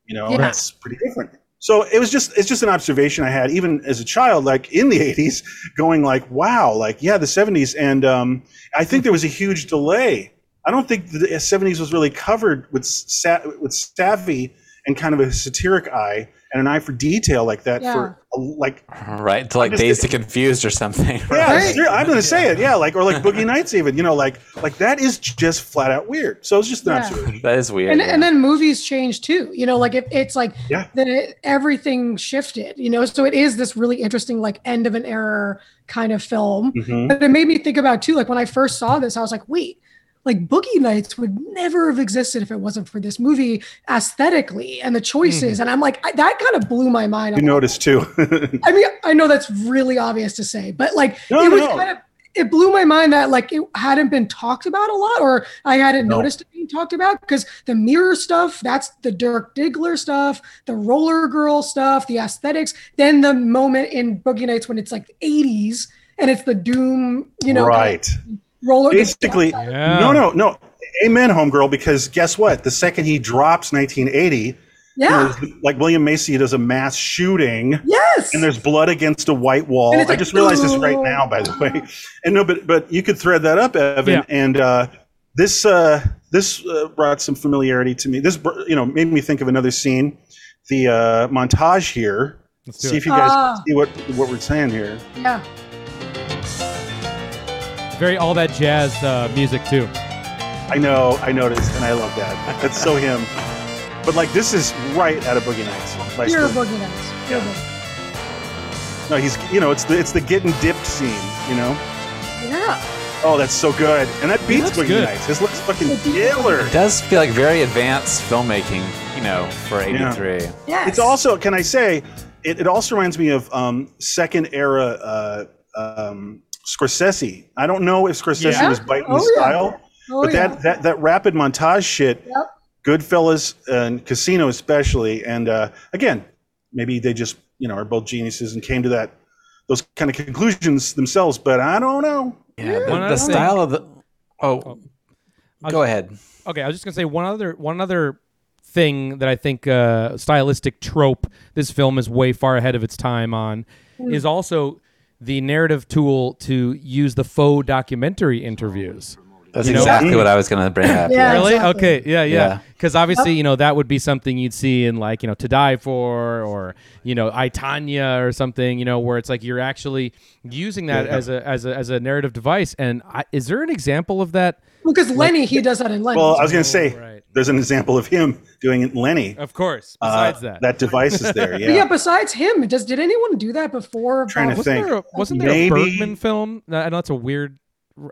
you know, Yeah. that's pretty different. So it was just it's just an observation I had even as a child, like in the 80s, going like, wow, like yeah, the 70s, and um, I think there was a huge delay. I don't think the 70s was really covered with sa- with savvy and kind of a satiric eye and an eye for detail like that for a, like right to like just- dazed and confused or something. yeah, ser- I'm gonna say it. Yeah, like or like Boogie Nights, even. You know, like like that is just flat out weird. So it's just an Yeah. observation. That is weird. and, yeah. and then movies change too you know like if it's like Yeah. the everything shifted you know so it is this really interesting like end of an era kind of film Mhm. but it made me think about too like when i first saw this i was like wait like Boogie Nights would never have existed if it wasn't for this movie aesthetically and the choices. Mm-hmm. And I'm like, I, that kind of blew my mind. You noticed too. I mean, I know that's really obvious to say, but like No, it was no. kind of it blew my mind that like it hadn't been talked about a lot, or I hadn't No. noticed it being talked about because the mirror stuff, that's the Dirk Diggler stuff, the roller girl stuff, the aesthetics. Then the moment in Boogie Nights when it's like 80s and it's the doom, you know, kind right. of roller. Basically, Yeah. no, no, no. Amen, homegirl. Because guess what? The second he drops 1980, yeah, like William Macy does a mass shooting. yes, and there's blood against a white wall. And it's I like, just realized this right now, by the way. And no, but but you could thread that up, Evan. Yeah. And uh, this uh, this uh, brought some familiarity to me. This you know made me think of another scene, the uh, montage here. Let's See it. if you guys Ah. see what what we're saying here. yeah. Very all that jazz uh, music too. I know, I noticed, and I love that. That's so him. But like this is right out of Boogie Nights. by Pure Spielberg. Boogie Nights. Pure Yeah. Boogie. No, he's you know it's the it's the getting dipped scene. You know. Yeah. Oh, that's so good, and that beats Boogie good. Nights. This looks fucking killer. It does feel like very advanced filmmaking, you know, for '83. Yes. It's also, can I say, it, it also reminds me of um, second era uh, um, Scorsese. I don't know if Scorsese Yeah. was biting Oh, the yeah. style, Oh, but yeah. that, that that rapid montage shit, Yep. Goodfellas and Casino especially, and uh, again, maybe they just you know are both geniuses and came to that those kind of conclusions themselves. But I don't know. Yeah, the, the other style of the. Oh, I'll go just- ahead. Okay, I was just gonna say one other one other thing that I think uh, stylistic trope this film is way far ahead of its time on is also the narrative tool to use the faux documentary interviews. That's You know- exactly what I was going to bring up. Yeah. really? exactly. Okay. Yeah, yeah. Yeah. Because obviously, you know, that would be something you'd see in like, you know, To Die For or, you know, I Tonya or something, you know, where it's like you're actually using that Yeah. as a as a as a narrative device. And I, is there an example of that? Well, because Lenny, he does that in Lenny. Well, I was going to say, right. There's an example of him doing it, Lenny. Of course. Uh, Besides that. that device is there. Yeah. yeah. besides him, does did anyone do that before? Trying to wasn't think. there a, wasn't there Maybe- a Bergman film? I know it's a weird.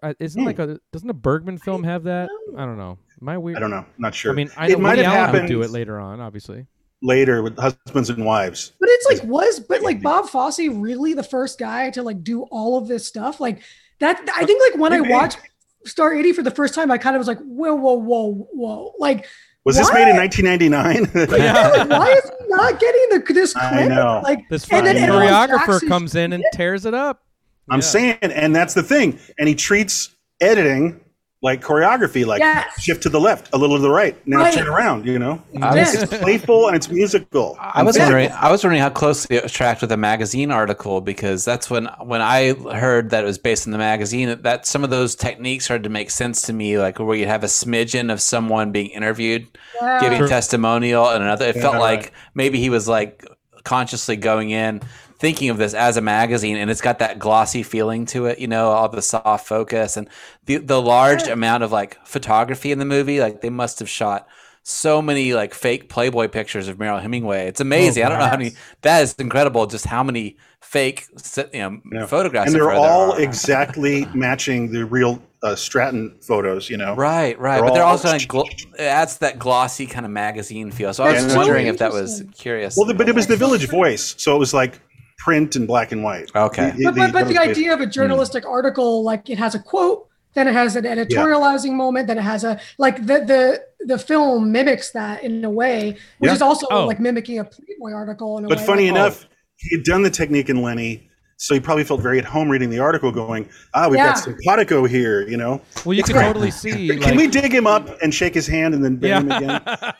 uh, Isn't like a doesn't a Bergman film have that? I don't know. Am I weird? I don't know. Not sure. I mean, I it might have happened do it later on, obviously. later with husbands and wives. But it's like was but like Bob Fosse really the first guy to like do all of this stuff? Like that I think like when I Maybe. watched Star 80 for the first time, I kind of was like, whoa, whoa, whoa, whoa. Like Was this made in 1999? yeah, like, why is he not getting the this I credit? know. Like This and then Alan choreographer comes in and tears it up. I'm Yeah. saying, and that's the thing. And he treats editing like choreography, like Yes. shift to the left, a little to the right, now Right. turn around. You know, I was, it's playful and it's musical. I was wondering. I was wondering how closely it was tracked with a magazine article because that's when when I heard that it was based on the magazine. That some of those techniques started to make sense to me, like where you have a smidgen of someone being interviewed, Yeah. giving Sure. testimonial, and another. It felt Yeah, like right. maybe he was like consciously going in. Thinking of this as a magazine, and it's got that glossy feeling to it, you know, all the soft focus and the the large amount of like photography in the movie. Like they must have shot so many like fake Playboy pictures of Mariel Hemingway. It's amazing. I don't know how many. That is incredible. Just how many fake, you know, Yeah. photographs. and they're her there all exactly matching the real uh, Stratten photos. You know, Right, right, They're but they're also like gl- it adds that glossy kind of magazine feel. So I was That's wondering so if that was curious. Well, the, but it was the Village Voice, so it was like print and black and white. Okay. The- But, but, but the idea of a journalistic mm. article, like it has a quote, then it has an editorializing moment, then it has a like the the the film mimics that in a way, which Yeah. is also Oh. like mimicking a Playboy article in a But way. funny like, enough, oh. he had done the technique in Lenny, so he probably felt very at home reading the article, going, "Ah, we've Yeah. got simpatico here,you know." Well, you It's can great. totally see. Can we dig him up and shake his hand and then bring him again? well,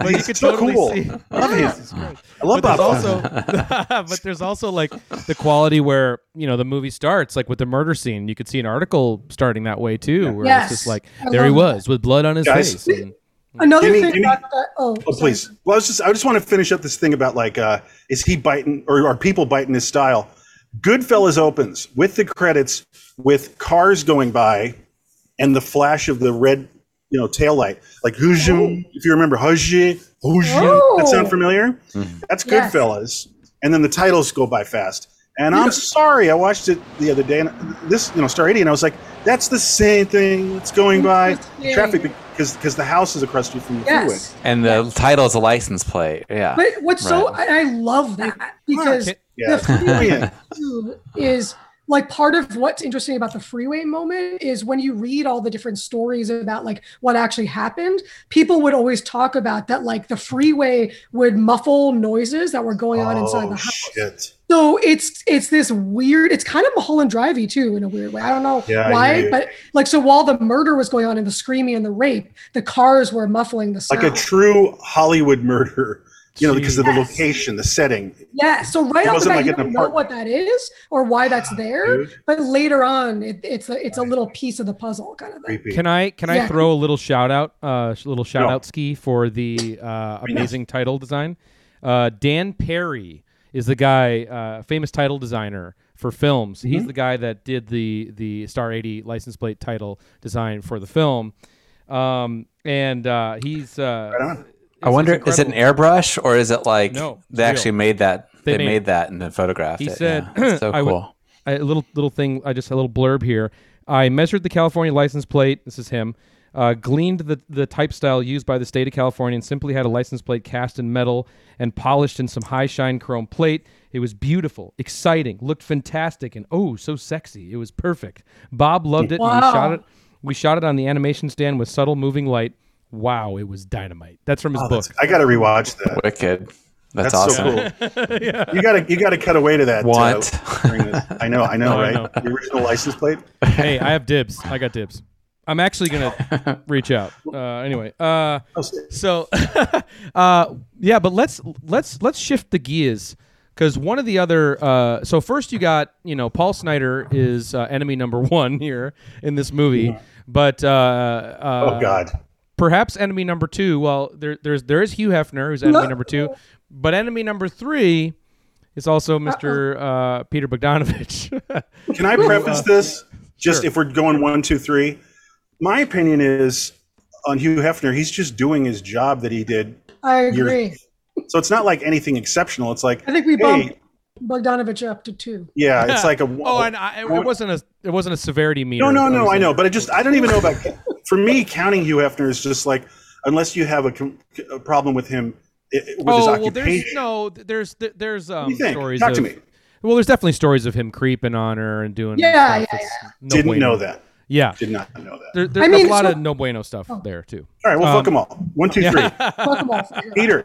you He's could so totally cool. see. I love him. I love but Bob. there's also, but there's also like the quality where you know the movie starts, like with the murder scene. You could see an article starting that way too, where Yes. it's just like I there he love was with blood on his Guys. face. And, Another Give thing give me- about that. Oh, Oh, please. Well, I was just I just want to finish up this thing about like, uh, is he biting or are people biting his style? Goodfellas opens with the credits with cars going by and the flash of the red, you know, tail light. Like Hujum, oh. if you remember Hujum, Hujum. Oh. That sound familiar? Mm-hmm. That's Yes. Goodfellas. And then the titles go by fast. And I'm sorry, I watched it the other day, and this, you know, Star 80, and I was like, that's the same thing that's going by traffic because because the house is across the street from the Yes. And the title is a license plate. Yeah. But what's so Right. I, I love that because Yeah. the freeway is like part of what's interesting about the freeway moment is when you read all the different stories about like what actually happened people would always talk about that like the freeway would muffle noises that were going on inside the Oh, house shit. so it's it's this weird it's kind of mulholland drivey too in a weird way i don't know Yeah, why hear you. but like so while the murder was going on and the screaming and the rape the cars were muffling the sound Like a true Hollywood murder, you know, because of the location, the setting. Yeah, so right It off the wasn't bat, like you don't know what that is or why that's there, Dude. but later on, it, it's a it's a little piece of the puzzle kind of thing. Creepy. Can I can I throw a little shout out, uh, little shout No. out ski for the uh, amazing title design? Uh, Dan Perri is the guy, uh, famous title designer for films. Mm-hmm. He's the guy that did the the Star 80 license plate title design for the film, um, and uh, he's. Uh, Right on. it's- I wonder, is it an airbrush or is it like No, it's they actually made that? They They, made made, that and then photographed He it. said, yeah. So I would- cool. a little little thing. I just a little blurb here. I measured the California license plate. This is him. Uh, gleaned the the type style used by the state of California and simply had a license plate cast in metal and polished in some high shine chrome plate. It was beautiful, exciting, looked fantastic, and oh, so sexy. It was perfect. Bob loved it. And we Wow. shot it. We shot it on the animation stand with subtle moving light. Wow, it was dynamite. That's from his Oh, book. I got to rewatch that. Wicked. That's, That's, awesome. so cool. You got to you got to cut away to that. uh, Want. I know, I know, No, I right? know. The original license plate. hey, I have dibs. I got dibs. I'm actually gonna reach out. Uh, anyway, uh, Oh, so uh, yeah, but let's let's let's shift the gears because one of the other. Uh, so first, you got you know Paul Snider is uh, enemy number one here in this movie, but uh, uh, Oh God. Perhaps enemy number two. Well, there there's there is Hugh Hefner who's enemy number two, but enemy number three is also Mr. Uh, Peter Bogdanovich. Can I preface this? Just Sure. if we're going one, two, three. My opinion is on Hugh Hefner. He's just doing his job that he did. I years- agree. So it's not like anything exceptional. It's like I think we hey, bumped Bogdanovich up to two. yeah, it's like a oh, and I, it wasn't a it wasn't a severity meter. No, no, no. I, I a- know, but I just I don't even know about. For me, counting Hugh Hefner is just like unless you have a, a problem with him i- with his oh well, there's no, there's there's um do you think? stories Talk of. to me. Well, there's definitely stories of him creeping on her and doing. Yeah, stuff yeah, that's no Didn't bueno. know that. Yeah, Did not know that. there, there- I there's mean, a lot so- of no bueno stuff there too. All right, well, Um, fuck them all. One, two, three. Fuck 'em all for sure. Peter,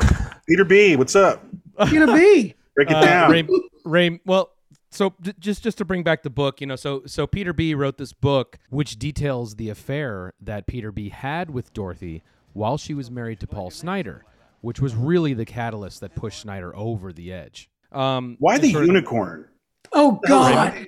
Peter B, what's up? Gonna be. Break it Uh, down. Ray, Ray, well, so d- just just to bring back the book, you know, so so Peter B wrote this book which details the affair that Peter B had with Dorothy while she was married to Paul Snider, which was really the catalyst that pushed Snider over the edge. Um, Why the sort of- unicorn? Oh God. Raimi?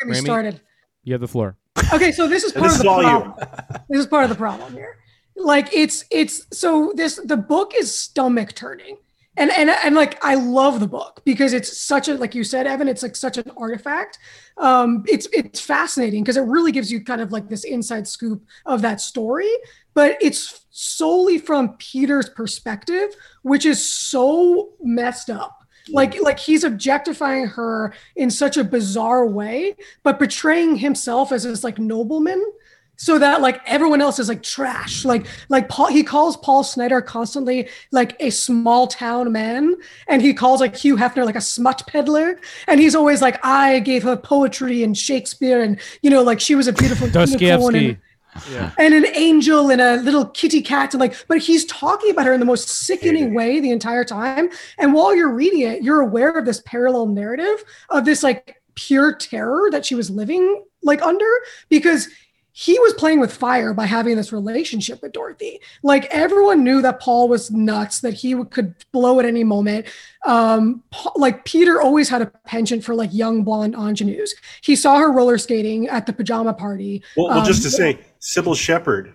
Get me Raimi? started. You have the floor. Okay, so this is part This of the all problem. you. This is part of the problem here. Like it's it's so this the book is stomach turning. And and and like I love the book because it's such a like you said Evan it's like such an artifact. Um it's it's fascinating because it really gives you kind of like this inside scoop of that story, but it's solely from Peter's perspective, which is so messed up like like he's objectifying her in such a bizarre way but portraying himself as this like nobleman so that like everyone else is like trash. Like like paul he calls paul snider constantly like a small town man and he calls like hugh hefner like a smut peddler. And he's always like i gave her poetry and shakespeare and you know like she was a beautiful unicorn and- Yeah. and an angel and a little kitty cat and like but he's talking about her in the most sickening way the entire time. And while you're reading it you're aware of this parallel narrative of this like pure terror that she was living like under because he was playing with fire by having this relationship with Dorothy. Like everyone knew that Paul was nuts, that he could blow at any moment. Um, Pa- like Peter always had a penchant for like young blonde ingenues. He saw her roller skating at the pajama party. Well, well just Um, to say, Cybill Shepherd,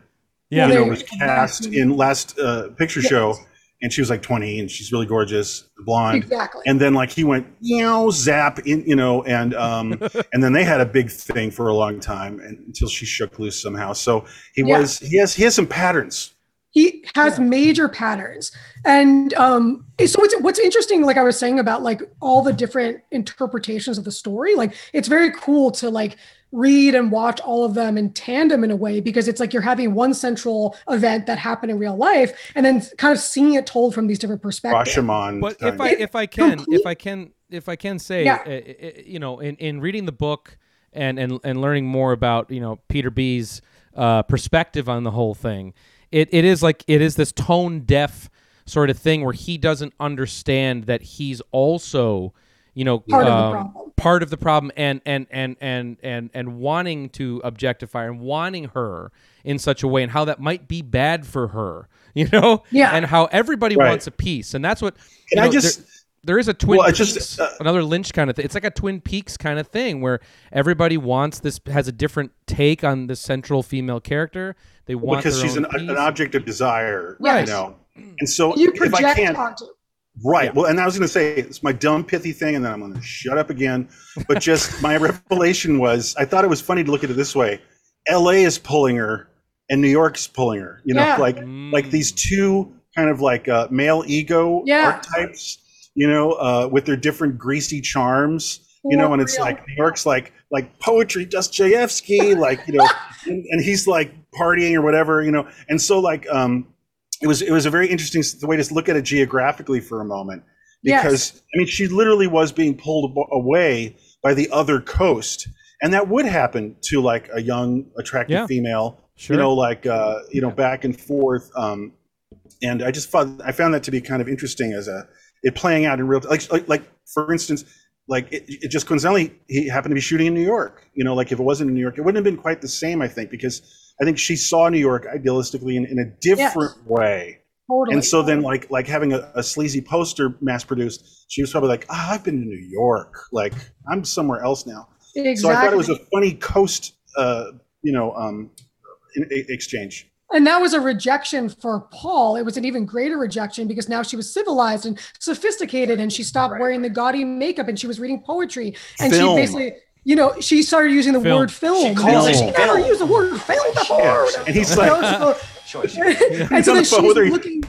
Yeah. you know, was cast in last uh, picture Yes. show, and she was like 20, and she's really gorgeous, blonde. Exactly. And then like he went, you know, zap in, you know, and um, and then they had a big thing for a long time, and until she shook loose somehow. So he Yeah. was, he has, he has some patterns. he has major patterns and um so it's what's interesting like i was saying about like all the different interpretations of the story like it's very cool to like read and watch all of them in tandem in a way because it's like you're having one central event that happened in real life and then kind of seeing it told from these different perspectives Rashomon. But if I if I can complete- if I can if I can say, Yeah. uh, you know, in, in reading the book and, and and learning more about you know Peter B's uh, perspective on the whole thing, it, it is like it is this tone deaf sort of thing where he doesn't understand that he's also you know Part of the um, problem. Part of the problem and and and and and and wanting to objectify and wanting her in such a way and how that might be bad for her you know Yeah. and how everybody Right. wants a piece and that's what Can you I just- there, there is a twin Well, peaks, just, uh, another lynch kind of thing it's like a twin peaks kind of thing where everybody wants this has a different take on the central female character they want because she's an, an object of desire, Right. you know. And so you if I project can't, onto right? Well, and I was going to say it's my dumb pithy thing, and then I'm going to shut up again. But just my revelation was, I thought it was funny to look at it this way: L.A. is pulling her, and New York's pulling her. You know, Yeah. like like these two kind of like uh, male ego Yeah. archetypes. You know, uh, with their different greasy charms. You know, and it's real. like New York's like like poetry, Dostoevsky, like you know, and, and he's like partying or whatever, you know. And so like um, it was it was a very interesting way to look at it geographically for a moment Yes. because I mean she literally was being pulled away by the other coast, and that would happen to like a young attractive Yeah. female, Sure. you know, like uh, you know back and forth. Um, and I just found I found that to be kind of interesting as a it playing out in real like like like for instance like it, it just coincidentally he happened to be shooting in New York you know like if it wasn't in New York it wouldn't have been quite the same I think because I think she saw New York idealistically in, in a different way. Totally. And so then like like having a, a sleazy poster mass produced she was probably like ah, I've been to New York. Like I'm somewhere else now. Exactly so I thought it was a funny coast uh you know um in, e- exchange. And that was a rejection for Paul. It was an even greater rejection because now she was civilized and sophisticated and she stopped wearing the gaudy makeup and she was reading poetry. And Film. she basically, you know, she started using the Film. word film. She calls And she never film. used the word film before. Yeah. and he's like and so then the phone with she's looking,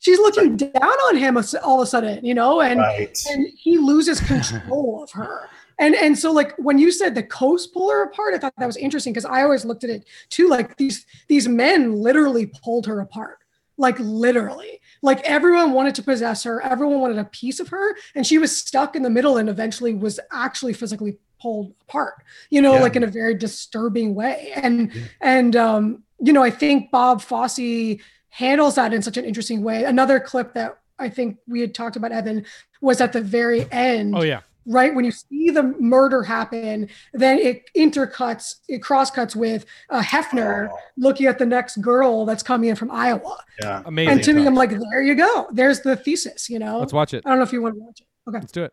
she's looking down on him all of a sudden, you know, and right and he loses control of her. And and so like when you said the coast pull her apart, I thought that was interesting because I always looked at it too. Like these these men literally pulled her apart, like literally. Like everyone wanted to possess her, everyone wanted a piece of her, and she was stuck in the middle and eventually was actually physically pulled apart. You know, Yeah. like in a very disturbing way. And and um, you know, I think Bob Fosse handles that in such an interesting way. Another clip that I think we had talked about, Evan, was at the very end. oh yeah Right when you see the murder happen, then it intercuts, it crosscuts with uh, Hefner Oh. looking at the next girl that's coming in from Iowa. yeah amazing and to me. I'm like, there you go. There's the thesis. You know. let's watch it I don't know if you want to watch it. Okay. let's do it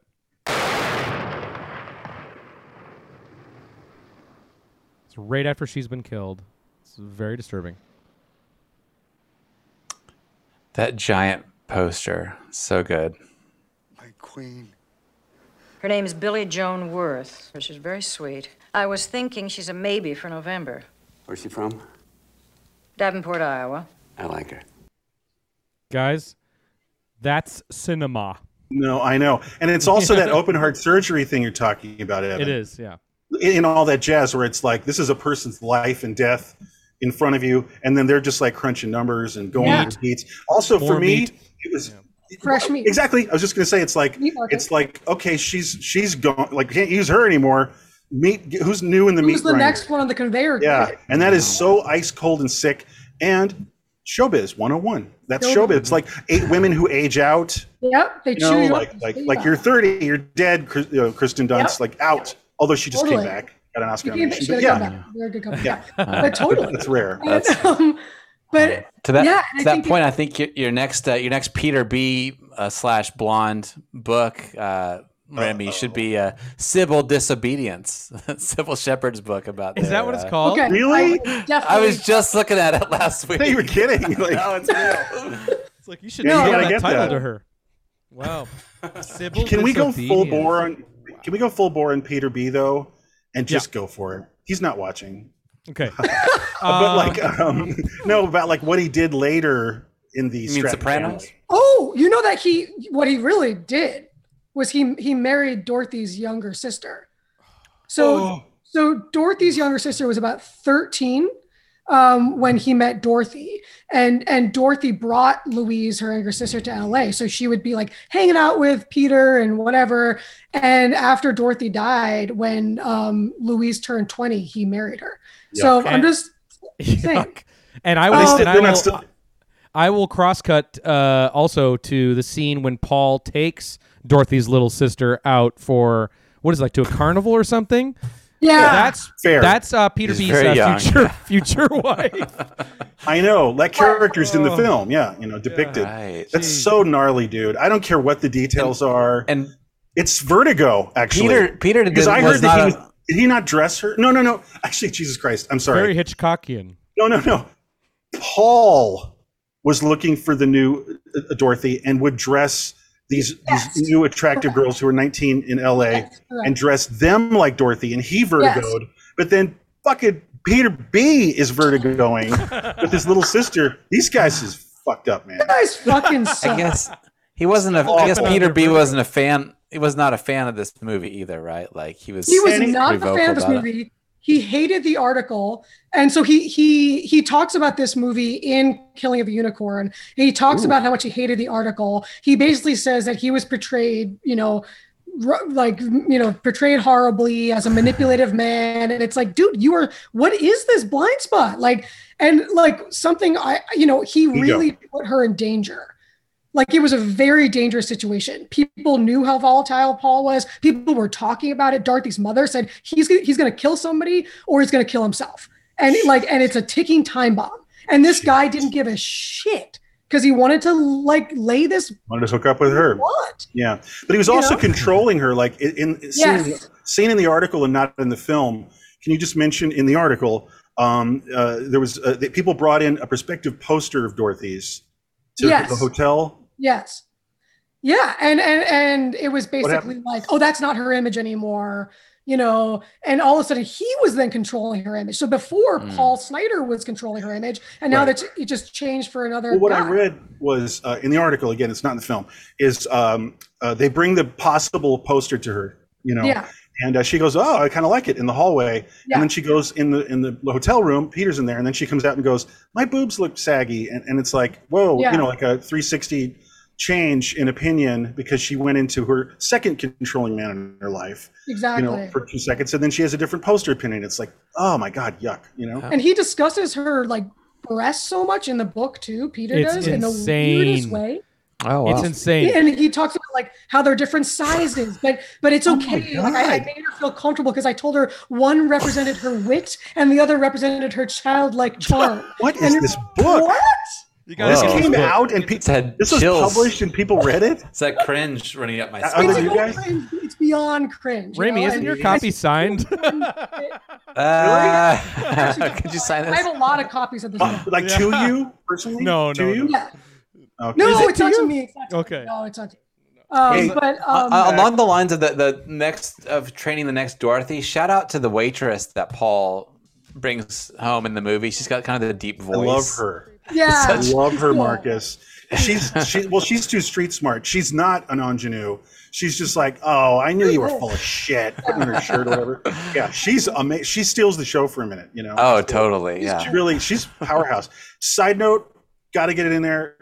it's right after she's been killed it's very disturbing That giant poster, so good. My queen. Her name is Billy Joan Worth. She's very sweet. I was thinking she's a maybe for November. Where's she from? Davenport, Iowa. I like her. guys that's cinema No, I know, and it's also that open heart surgery thing you're talking about. Evan. it is yeah in in all that jazz, where it's like this is a person's life and death in front of you, and then they're just like crunching numbers and going Yeah. over beats. Also, More for me, meat. it was Fresh meat. exactly. I was just gonna say it's like it's like okay, she's she's gone. Like can't use her anymore. Meat. Who's new in the Who's meat the grinder? next one on the conveyor? Yeah, and that is so ice cold and sick. And showbiz 101. That's Showbiz. showbiz. It's like eight women who age out. Yep. they you know, like like like you're 30, you're dead. You know, Kirsten Dunst, Yep. like out. Although she just Totally. came back, got an Oscar nomination. she But had a yeah, comeback. Very good comeback. Yeah. But totally. that's rare. And, um, but To that Yeah, to I that point, I think your, your next uh, your next Peter B uh, slash blonde book, uh, Remy, should be uh, Cybill Disobedience, Cybill Shepherd's book about. is their, that what it's uh, called okay. Really? I, I was just looking at it last week. I thought you were kidding. Like, no, it's real. It's like you should Yeah, give you gotta that get title that. to her. Wow. Sybil can we go full bore on? Can we go full bore on Peter B though, and just go for it? He's not watching. Okay. but like, um, no, about like what he did later in the You mean Sopranos? family. Oh, you know that he what he really did was he he married Dorothy's younger sister. So Oh. so Dorothy's younger sister was about 13 um, when he met Dorothy. And and Dorothy brought Louise, her younger sister, to LA. So she would be like hanging out with Peter and whatever. And after Dorothy died, when um, Louise turned 20, he married her. So Yuck. I'm just saying. Yuck. And I will. They and I will, still- I will crosscut uh, also to the scene when Paul takes Dorothy's little sister out for what is it, like to a carnival or something. Yeah. that's Fair. That's uh, Peter He's B's uh, future future wife. I know that character's in the film. Yeah, you know, depicted. Right. That's so gnarly, dude. I don't care what the details are. And It's Vertigo, actually. Peter Peter did, because I heard that he not was, a- did he not dress her? No, no, no. Actually, Jesus Christ, I'm sorry. Very Hitchcockian. No, no, no. Paul was looking for the new uh, Dorothy and would dress these Yes. these new attractive girls who were 19 in LA Yes, and dress them like Dorothy, and he vertigoed. But then fucking Peter B is vertigoing with his little sister. These guys is fucked up, man. You guys fucking suck. I guess he wasn't a. All I guess Peter B wasn't a fan. He was not a fan of this movie either, right? Like he was. he was not a pretty fan of vocal this about it. He hated the article, and so he he he talks about this movie in Killing of a Unicorn. And he talks about how much he hated the article. He basically says that he was portrayed, you know, like you know, portrayed horribly as a manipulative man, and it's like, dude, you are what is this blind spot? Like, and like something I, you know, he really put her in danger. Like it was a very dangerous situation. People knew how volatile Paul was. People were talking about it. Dorothy's mother said he's he's going to kill somebody or he's going to kill himself. And like and it's a ticking time bomb. And this guy didn't give a shit because he wanted to like lay this Wanted to hook up with her. what? Yeah, but he was You also know? controlling her, like in, in seen, in the- Yes. seen in the article and not in the film. Can you just mention in the article? Um, uh, there was uh, people brought in a prospective poster of Dorothy's to Yes. the hotel. Yes. Yeah, and and and it was basically like, oh, that's not her image anymore, you know. And all of a sudden, he was then controlling her image. So before Mm. Paul Snider was controlling her image, and now Right. that it just changed for another. Well, what I read was uh, in the article. Again, it's not in the film. Is um, uh, they bring the possible poster to her, you know, Yeah. and uh, she goes, "Oh, I kind of like it." In the hallway, Yeah. and then she goes in the in the hotel room. Peter's in there, and then she comes out and goes, "My boobs look saggy," and, and it's like, whoa, Yeah. you know, like a 360 change in opinion because she went into her second controlling man in her life, Exactly. you know, for two seconds, and then she has a different poster opinion. It's like, oh my god, yuck, you know. and he discusses her like breasts so much in the book too. Peter It's does in the weirdest way. Oh wow. It's insane. And he talks about like how they're different sizes, but but it's Oh okay. like I, I made her feel comfortable because I told her one represented her wit and the other represented her childlike charm. What is And- this book? What? You This Whoa. came out and It's people. had This was chills. published and people read it. It's that cringe running up my Uh, spine. It's, you guys? cringe. it's beyond cringe. you Rami, know? isn't And your copy signed? Uh, could you sign it? I have a lot of copies of this Uh, book. like to you personally? No, no. to no, you? Yeah. Okay. No, Is it it's to not you? to me. It's not to Okay. Me. No, it's not to. Um, Hey, but um, Uh, along the lines of the, the next of training the next Dorothy, shout out to the waitress that Paul brings home in the movie. She's got kind of the deep voice. I voice. love her. Yeah, I love her. Marcus. She's she well, she's too street smart. She's not an ingenue. She's just like, oh, I knew you were full of shit. Putting in her shirt or whatever. Yeah, she's amazing. She steals the show for a minute. You know. Oh, totally. She's Yeah. really she's powerhouse. Side note, got to get it in there.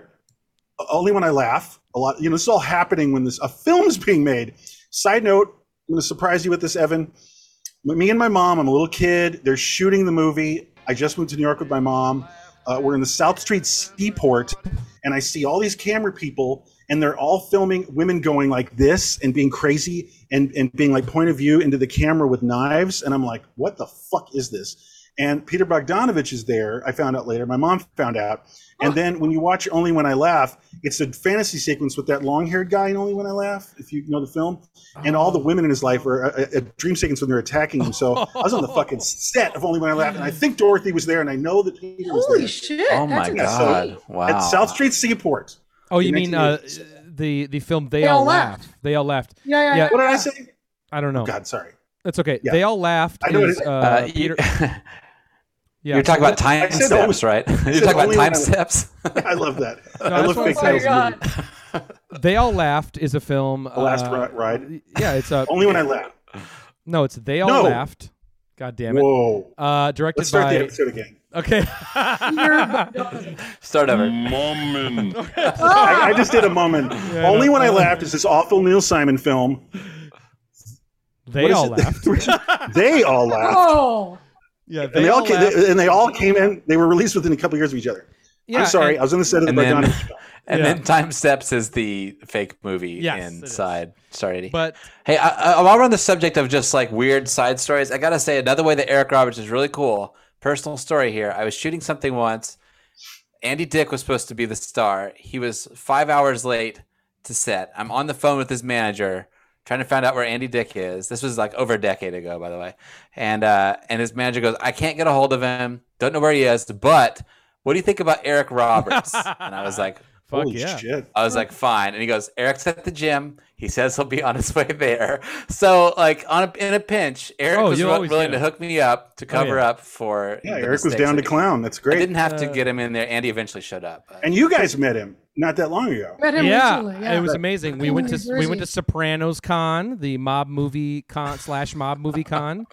Only when I laugh. A lot, you know, this is all happening when this a film's being made. Side note, I'm going to surprise you with this, Evan. Me and my mom. I'm a little kid. They're shooting the movie. I just moved to New York with my mom. Uh, we're in the South Street Seaport, and I see all these camera people, and they're all filming women going like this and being crazy and and being like point of view into the camera with knives, and I'm like, what the fuck is this? And Peter Bogdanovich is there. I found out later. My mom found out. And then when you watch Only When I Laugh, it's a fantasy sequence with that long-haired guy in Only When I Laugh, if you know the film. And all the women in his life are a, a dream sequence when they're attacking him. So I was on the fucking set of Only When I Laugh, and I think Dorothy was there, and I know that Peter was Holy shit! Oh my that's god! insane. Wow. At South Street Seaport. Oh, you mean uh, the the film They, They All All Laughed. Laughed. They All Laughed. Yeah, yeah, Yeah. yeah. What did I say? I don't know. God, sorry. That's okay. Yeah. They All Laughed I know it is is. uh, Uh, Peter. Yeah, You're talking so about time steps, only- right? You're talking about time steps. I love that. No, I love what- fake Oh my tales. God. They All Laughed is a film. The last uh, ri- ride. Yeah, it's a. Only when I laugh. No, it's They All No. Laughed. God damn it. Whoa. Uh, directed Let's start by. the episode again. Okay. Start over. I, I just did a moment. Yeah, Only no. when I laughed is this awful Neil Simon film. They What is all laughed. they all laughed. Oh, Yeah, and they all came, laughed. and they all came in. They were released within a couple years of each other. Yeah, I'm sorry, and- I was on the set of the and then- Bogdanovich. And Yeah. then Time Steps is the fake movie Yes, inside. Sorry, Eddie. But Hey, I, I, while we're on the subject of just like weird side stories, I gotta say another way that Eric Roberts is really cool. Personal story here. I was shooting something once. Andy Dick was supposed to be the star. He was five hours late to set. I'm on the phone with his manager, trying to find out where Andy Dick is. This was like over a decade ago, by the way. And uh, and his manager goes, I can't get a hold of him. Don't know where he is. But what do you think about Eric Roberts? and I was like, fuck Holy yeah. shit. I was like, fine. And he goes, Eric's at the gym. He says he'll be on his way there. So, like, on a, in a pinch, Eric Oh, was you wi- always willing get to hook me up to cover yeah. up for. Yeah, Eric was down to clown. That's I great. didn't have to Uh, get him in there. Andy eventually showed up. And you guys met him not that long ago. yeah, recently. Yeah, it was amazing. We went New to we went to Sopranos Con, the mob movie con slash mob movie con,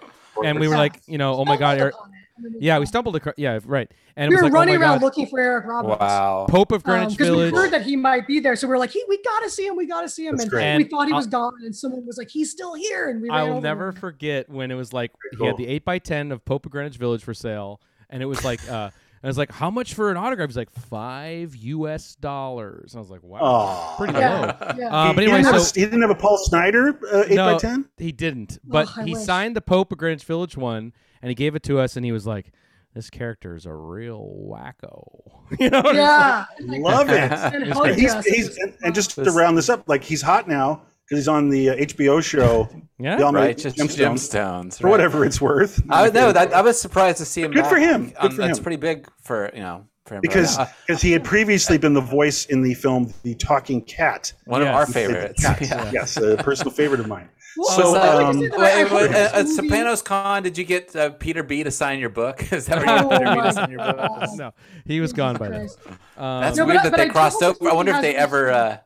and we were like, you know, oh my god, Eric. upon it. And then Yeah, we stumbled across. Yeah, right. And we it was were like, running oh around God, looking for Eric Roberts. Wow. Pope of Greenwich because we heard that he might be there, so we were like, he, "We gotta see him. We gotta see him." That's and great. we thought he was I'll- gone, and someone was like, "He's still here." And we ran I'll never him. forget when it was like Very he had the eight x ten of Pope of Greenwich Village for sale, and it was like, uh, and I was like, how much for an autograph? He's like five U.S. dollars. And I was like, wow, Aw. pretty low. Yeah, yeah. Uh, but he anyway, didn't have so a, he didn't have a Paul Snider uh, 8 No. by 10 he didn't, but I he wish. signed the Pope of Greenwich Village one, and he gave it to us, and he was like, "This character is a real wacko." you know? yeah, like, Love it. and It's. He's, he's, and, and just to round this up, like he's hot now because he's on the uh, HBO show, Yeah. The Almighty Right, just Gemstones, gemstones. for right. whatever it's worth. I know that. I was surprised to see him. Good for him. Good on- for that's him. pretty big for you know for him. right because now. Uh, because he had previously been the voice in the film The Talking Cat. one Yes. of our He played favorites. cat. Yeah. Yes, a personal favorite of mine. Well, So, I like to um, say that Wait, wait, hope uh, this at Sopranos Con, did you get uh, Peter B to sign your book? Is that where you Oh Peter B to sign your book? No, he was gone by then. Um, That's No, weird I- that but they I crossed over. I wonder if they ever. Uh...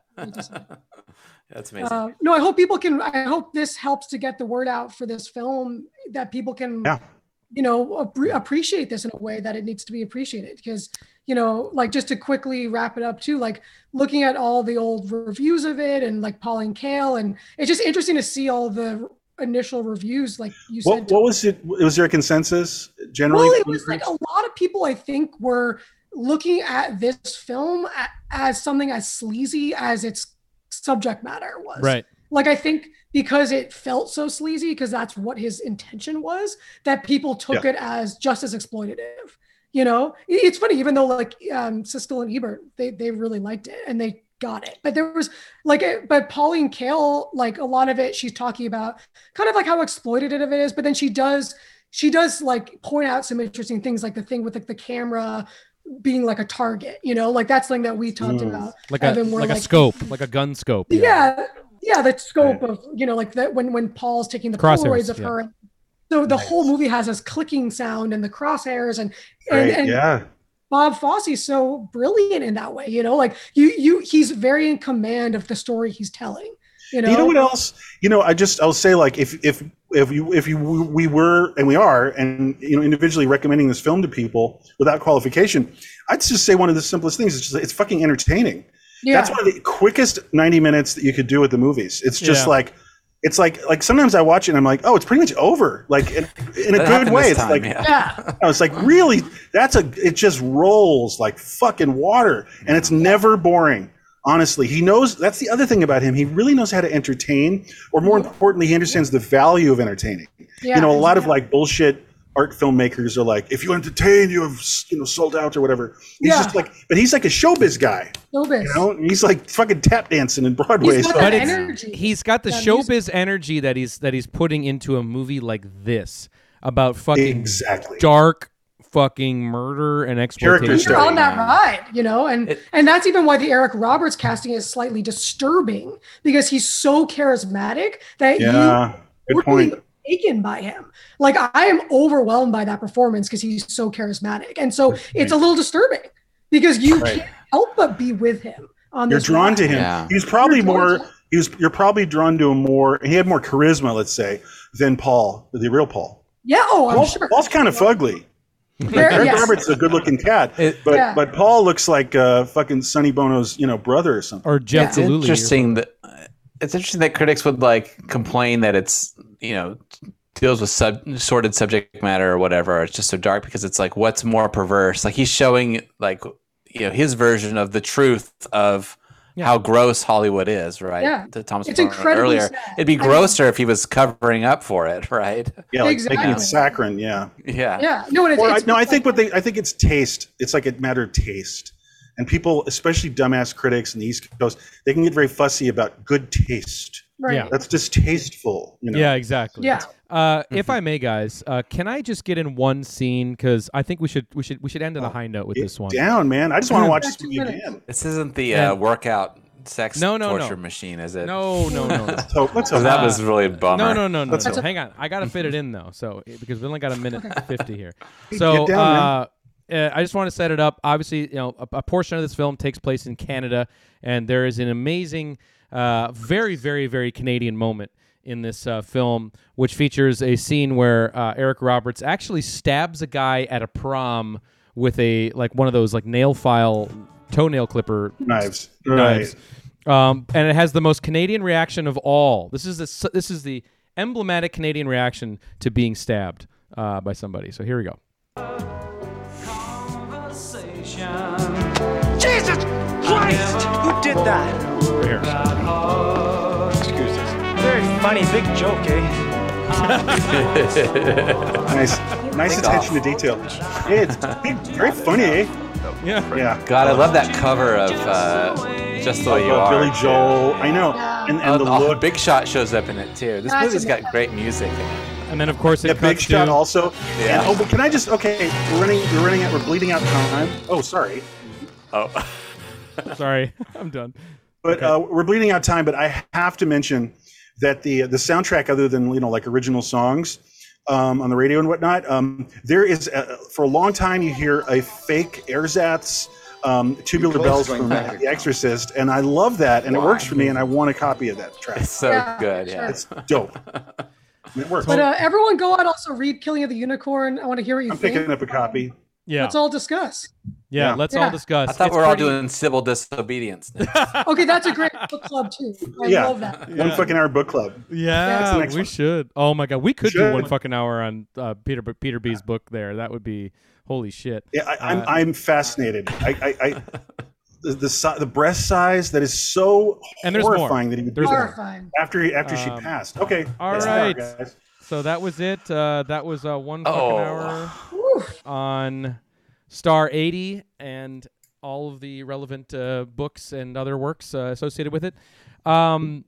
That's amazing. Uh, no, I hope people can. I hope this helps to get the word out for this film that people can, Yeah. you know, appre- appreciate this in a way that it needs to be appreciated. Because, you know, like just to quickly wrap it up too, like looking at all the old reviews of it and like Pauline Kael, and it's just interesting to see all the initial reviews, like you said. What, what was it? Was there a consensus generally? Well, it was like a lot of people I think were looking at this film a- as something as sleazy as its subject matter was. right. Like I think because it felt so sleazy, because that's what his intention was, that people took Yeah. it as just as exploitative. You know, it's funny, even though like um, Siskel and Ebert, they they really liked it and they got it. But there was like, a, but Pauline Kael, like a lot of it, she's talking about kind of like how exploitative it is. But then she does, she does like point out some interesting things, like the thing with like the camera being like a target. You know, like that's something that we talked Mm. about. Like a Evan, where, like a scope, like a gun scope. yeah yeah the scope of you know like that when when paul's taking the Crosshairs, polaroids of yeah. her so the whole movie has this clicking sound and the crosshairs and Great, and, and yeah. bob fosse's so brilliant in that way you know like you you he's very in command of the story he's telling you know You know what else? You know, I just I'll say like if if if you if you we were and we are and you know individually recommending this film to people without qualification, I'd just say one of the simplest things is just it's fucking entertaining. yeah That's one of the quickest 90 minutes that you could do with the movies. It's just Yeah. like it's like like sometimes I watch it and I'm like, oh, it's pretty much over. Like in, in a good way. this It's time, like yeah. yeah I was like, really? That's a. It just rolls like fucking water, and it's never boring. Honestly, he knows. That's the other thing about him. He really knows how to entertain, or more importantly, he understands the value of entertaining. yeah you know, a lot of like bullshit art filmmakers are like, if you entertain, you have you know sold out or whatever. He's Yeah. just like, but he's like a showbiz guy. Showbiz. You know, he's like fucking tap dancing in Broadway. He's So got But it's, energy. he's got the that showbiz music. energy that he's that he's putting into a movie like this about fucking exactly. dark fucking murder and exploitation. you're on that man. ride, you know, and It- and that's even why the Eric Roberts casting is slightly disturbing because he's so charismatic that you Yeah, good really point. taken by him. Like I am overwhelmed by that performance because he's so charismatic, and so it's a little disturbing because you Right. can't help but be with him on You're this. drawn ride. to him. He's probably more. He was. You're probably drawn to him more. He had more charisma, let's say, than Paul, the real Paul. Yeah. Oh, I'm Paul, sure. Paul's kind of fugly. Very- Eric yes. Roberts is a good-looking cat, but Yeah. but Paul looks like uh, fucking Sonny Bono's, you know, brother or something. Or Jeff it's interesting that it's interesting that critics would like complain that it's you know deals with sub sordid subject matter or whatever. It's just so dark because it's like what's more perverse? Like he's showing like you know his version of the truth of how gross Hollywood is, right? Yeah. To Thomas It's incredibly earlier, sad. it'd be I mean- grosser if he was covering up for it, right? Yeah, like Exactly. making it saccharine. Yeah. Yeah. Yeah. No, and it's, Or I, it's no, I think what they. I think it's taste. It's like a matter of taste, and people, especially dumbass critics in the East Coast, they can get very fussy about good taste. Right. Yeah. That's distasteful. You know. Yeah, exactly. Yeah. Uh, Mm-hmm. if I may, guys, uh, can I just get in one scene because I think we should we should we should end on a high note with Get this one. Get down, man. I just want to watch this movie again. This isn't the uh, workout sex No, no, no. torture machine, is it? No, no, no, no. So let's So hope that was really a bummer. No, no, no, no, no. Hang on, I gotta fit it in though. So because we only got a minute fifty here. Get So down, uh, uh, I just want to set it up. Obviously, you know, a, a portion of this film takes place in Canada, and there is an amazing, uh, very, very, very Canadian moment in this uh, film, which features a scene where uh, Eric Roberts actually stabs a guy at a prom with a like one of those like nail file toenail clipper Knives. knives. Um, and it has the most Canadian reaction of all. This is the this is the emblematic Canadian reaction to being stabbed uh, by somebody. So here we go. Jesus Christ! Who did that? Right here. Excuse us. Funny, big joke, eh? Nice, nice attention to detail. Yeah, it's very funny, eh? Yeah. Yeah. God, I love that cover of uh, Just the Way You Uh, Are. Billy Joel. I know. And, and Oh, the oh, look. Big Shot shows up in it too. This That's movie's got great music in it. And then of course it Yeah, big shot to also. Yeah. And, oh, but can I just? Okay, we're running. We're running out. We're bleeding out time. Oh, sorry. Oh, sorry, I'm done. But uh, we're bleeding out time. But I have to mention that the the soundtrack, other than you know like original songs um, on the radio and whatnot, um, there is a, for a long time you hear a fake ersatz. Um, tubular bells from back. The Exorcist, and I love that, and it works for me, and I want a copy of that track. it's so Yeah, good. Yeah. It's dope. It works. But uh, everyone go out also read Killing of the Unicorn. I want to hear what you think. I'm think. picking up a copy. Yeah, Let's all discuss. Yeah. Yeah. Let's Yeah. all discuss. I thought It's we are all doing civil disobedience. Okay, that's a great book club too. I Yeah. love that. One fucking hour book club. Yeah, the we one. should. Oh my god, we could do one fucking hour on uh, Peter Peter B's book. There, that would be holy shit. Yeah, I, I'm Uh, I'm fascinated. I, I, I the the, the breast size that is so And horrifying that he would do There's that more. Horrifying. after he, after she Um, passed. Okay, all that's an hour, guys. So that was it. Uh, that was uh, one fucking Oh. hour Whew. on Star 80 and all of the relevant uh, books and other works uh, associated with it. Um,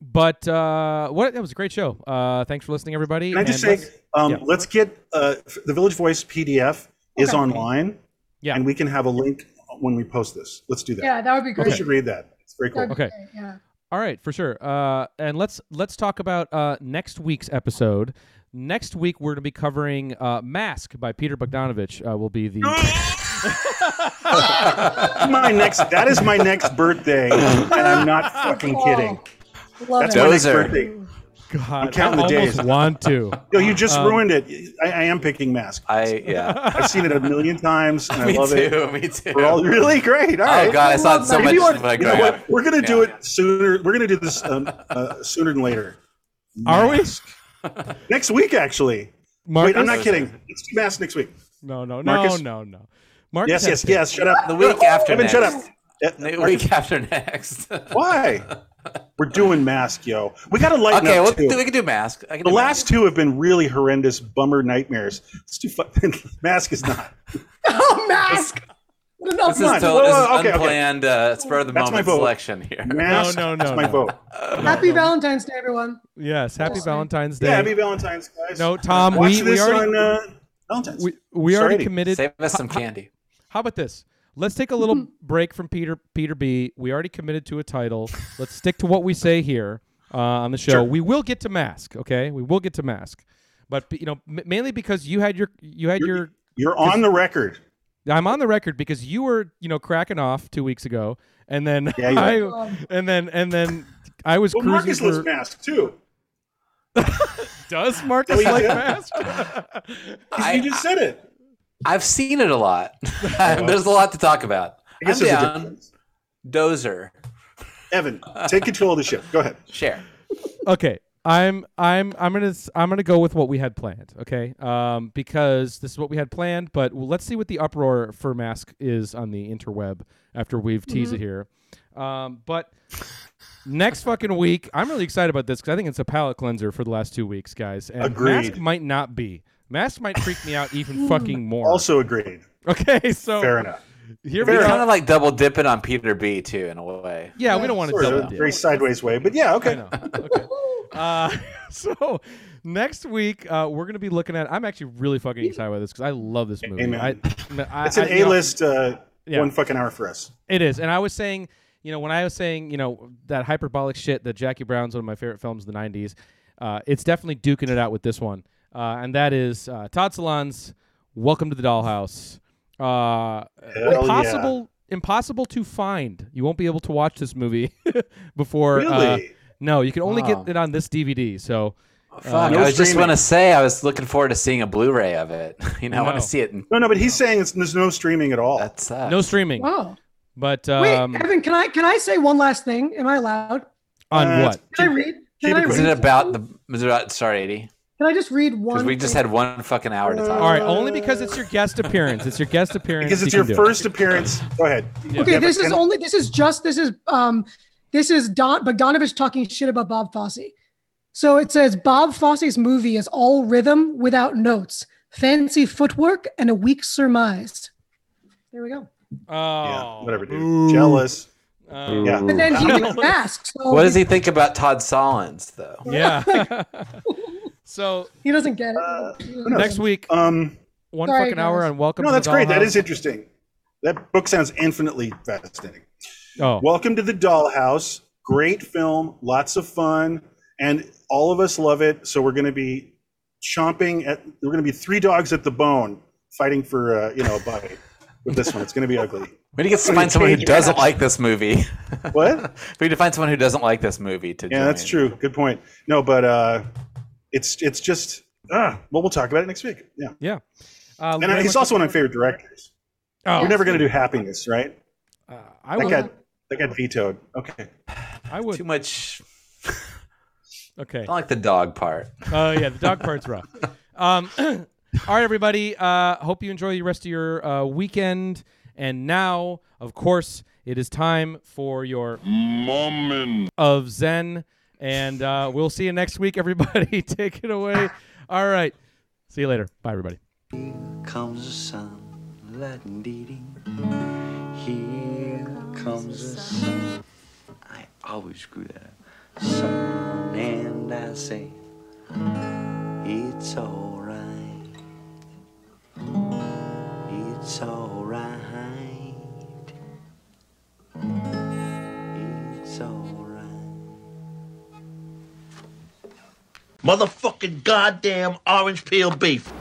but uh, what that was a great show. Uh, thanks for listening, everybody. Can I just and say, let's- um, yeah. let's get uh, the Village Voice PDF is online, Yeah. and we can have a link when we post this. Let's do that. Yeah, that would be People great. should read that. It's very cool. Okay. great, Yeah. All right, for sure. Uh, and let's let's talk about uh, next week's episode. Next week we're going to be covering uh, "Mask" by Peter Bogdanovich. Uh, will be the my next. That is my next birthday, and I'm not fucking kidding. Love That's it. my next Dozer. birthday. God. I'm counting I the almost days. want to. Yo, you just Um, ruined it. I, I am picking Mask. I yeah. I've seen it a million times, and I me love too. it. Me too. We're all really great. All right. oh god, I saw it so If much. you want- like, you know growing what? We're gonna do Yeah. it sooner. We're gonna do this um, uh, sooner than later. Are we? Mask. Next week, actually. Marcus? Wait, I'm not kidding. Let's do Mask next week. No, no, no, Marcus? no, no. Marcus Yes, yes, yes. Shut up. The week after Evan, next. shut up. The week after next. Why? We're doing Mask, yo. We got to lighten okay, up well, too. we can do mask. Can the do last two have been really horrendous bummer nightmares. Let's do fucking Mask is not. Oh, mask. What an This is, Come on. to- this whoa, is okay, okay. unplanned, uh, spur of the That's moment vote. selection here. Mask, no, no, That's my no. vote. Happy Valentine's Day, everyone. Yes, happy Valentine's Day. Yeah, happy Valentine's, guys. No, Tom, Watch we- we already- on uh, Valentine's. we we Sorry. already committed. Save us some candy. How about this? Let's take a little break from Peter Peter B. We already committed to a title. Let's stick to what we say here. uh, on the show. Sure. We will get to Mask. Okay, we will get to Mask, but you know, m- mainly because you had your you had your You're on the record. I'm on the record because you were, you know, cracking off two weeks ago, and then Yeah, you I, were. and then and then I was Well, cruising Marcus loves for. mask too. Does Marcus oh, Yeah, like yeah. mask? you just said it. I've seen it a lot. There's a lot to talk about. I guess I'm there's a down. Dozer. Evan, take control of the ship. Go ahead. Share. okay, I'm I'm I'm gonna s- I'm gonna go with what we had planned. Okay, um, because this is what we had planned. But let's see what the uproar for mask is on the interweb after we've teased it here. Um, but next fucking week, I'm really excited about this because I think it's a palate cleanser for the last two weeks, guys. And Mask might not be. Mask might freak me out even fucking more. Also agreed. Okay, so Fair enough. Here We're kind of like double dipping on Peter B too in a way. Yeah, we don't want to Sort of, double dip. very sideways way, but yeah, okay. okay. Uh, so next week uh, we're gonna be looking at. I'm actually really fucking excited about this because I love this movie. Amen. I, I, It's an know, A-list uh, Yeah. one fucking hour for us. It is, and I was saying, you know, when I was saying, you know, that hyperbolic shit that Jackie Brown's one of my favorite films of the '90s. Uh, it's definitely duking it out with this one, uh, and that is uh, Todd Solondz's "Welcome to the Dollhouse." Uh, impossible, impossible to find. You won't be able to watch this movie before. Uh, Really? No, you can only Wow. get it on this DVD. So, uh, Fuck, No I was just streaming. want to say I was looking forward to seeing a Blu-ray of it. you know, I want No. to see it. In, No, no, but he's saying it's, there's no streaming at all. that's uh, no streaming. Oh, But wait, um, Evan, can I can I say one last thing? Am I allowed? on Uh, what? Can I read? keep Can I it was read? it about the? Was it about? Sorry, eighty. Can I just read one? Because we just thing? had one fucking hour to talk. All right, only because it's your guest appearance. It's your guest appearance. because it's you your can do it. first appearance. Go ahead. Okay, Yeah, this is can- only this is just this is um this is Don Bogdanovich talking shit about Bob Fosse. So it says Bob Fosse's movie is all rhythm without notes, fancy footwork, and a weak surmise. There we go. Oh, Yeah, whatever, dude. Jealous. Oh. Yeah. And then he did mask. So What does he think about Todd Solondz though? Yeah. so He doesn't get it. Uh, next week, Um, one Sorry, fucking hour on Welcome. no, to that's the great. That Dollhouse. is interesting. That book sounds infinitely fascinating. Oh, Welcome to the Dollhouse. Great film, lots of fun, and all of us love it. So we're going to be chomping at. We're going to be three dogs at the bone, fighting for uh, you know a bite with this one. It's going to be ugly. We need to get It's gonna find someone who doesn't fast. like this movie. What? we need to find someone who doesn't like this movie to. Yeah, that's true. Good point. No, but uh, it's it's just ah. Well, we'll talk about it next week. Yeah, yeah. Uh, and he's also one of my favorite directors. Oh, We're never going to do happiness, right? uh, I That would. got that got vetoed. Okay. I would. Too much. Okay. I like the dog part. Oh yeah, the dog part's rough. Um, all right, everybody. Uh, hope you enjoy the rest of your uh, weekend. And now, of course, it is time for your moment of Zen. And uh, we'll see you next week, everybody. Take it away. All right. See you later. Bye, everybody. comes the sun, la-dee-dee. Here comes the sun. I always screw that up. Sun, and I say, it's alright. It's alright. It's alright. Motherfucking goddamn orange peel beef.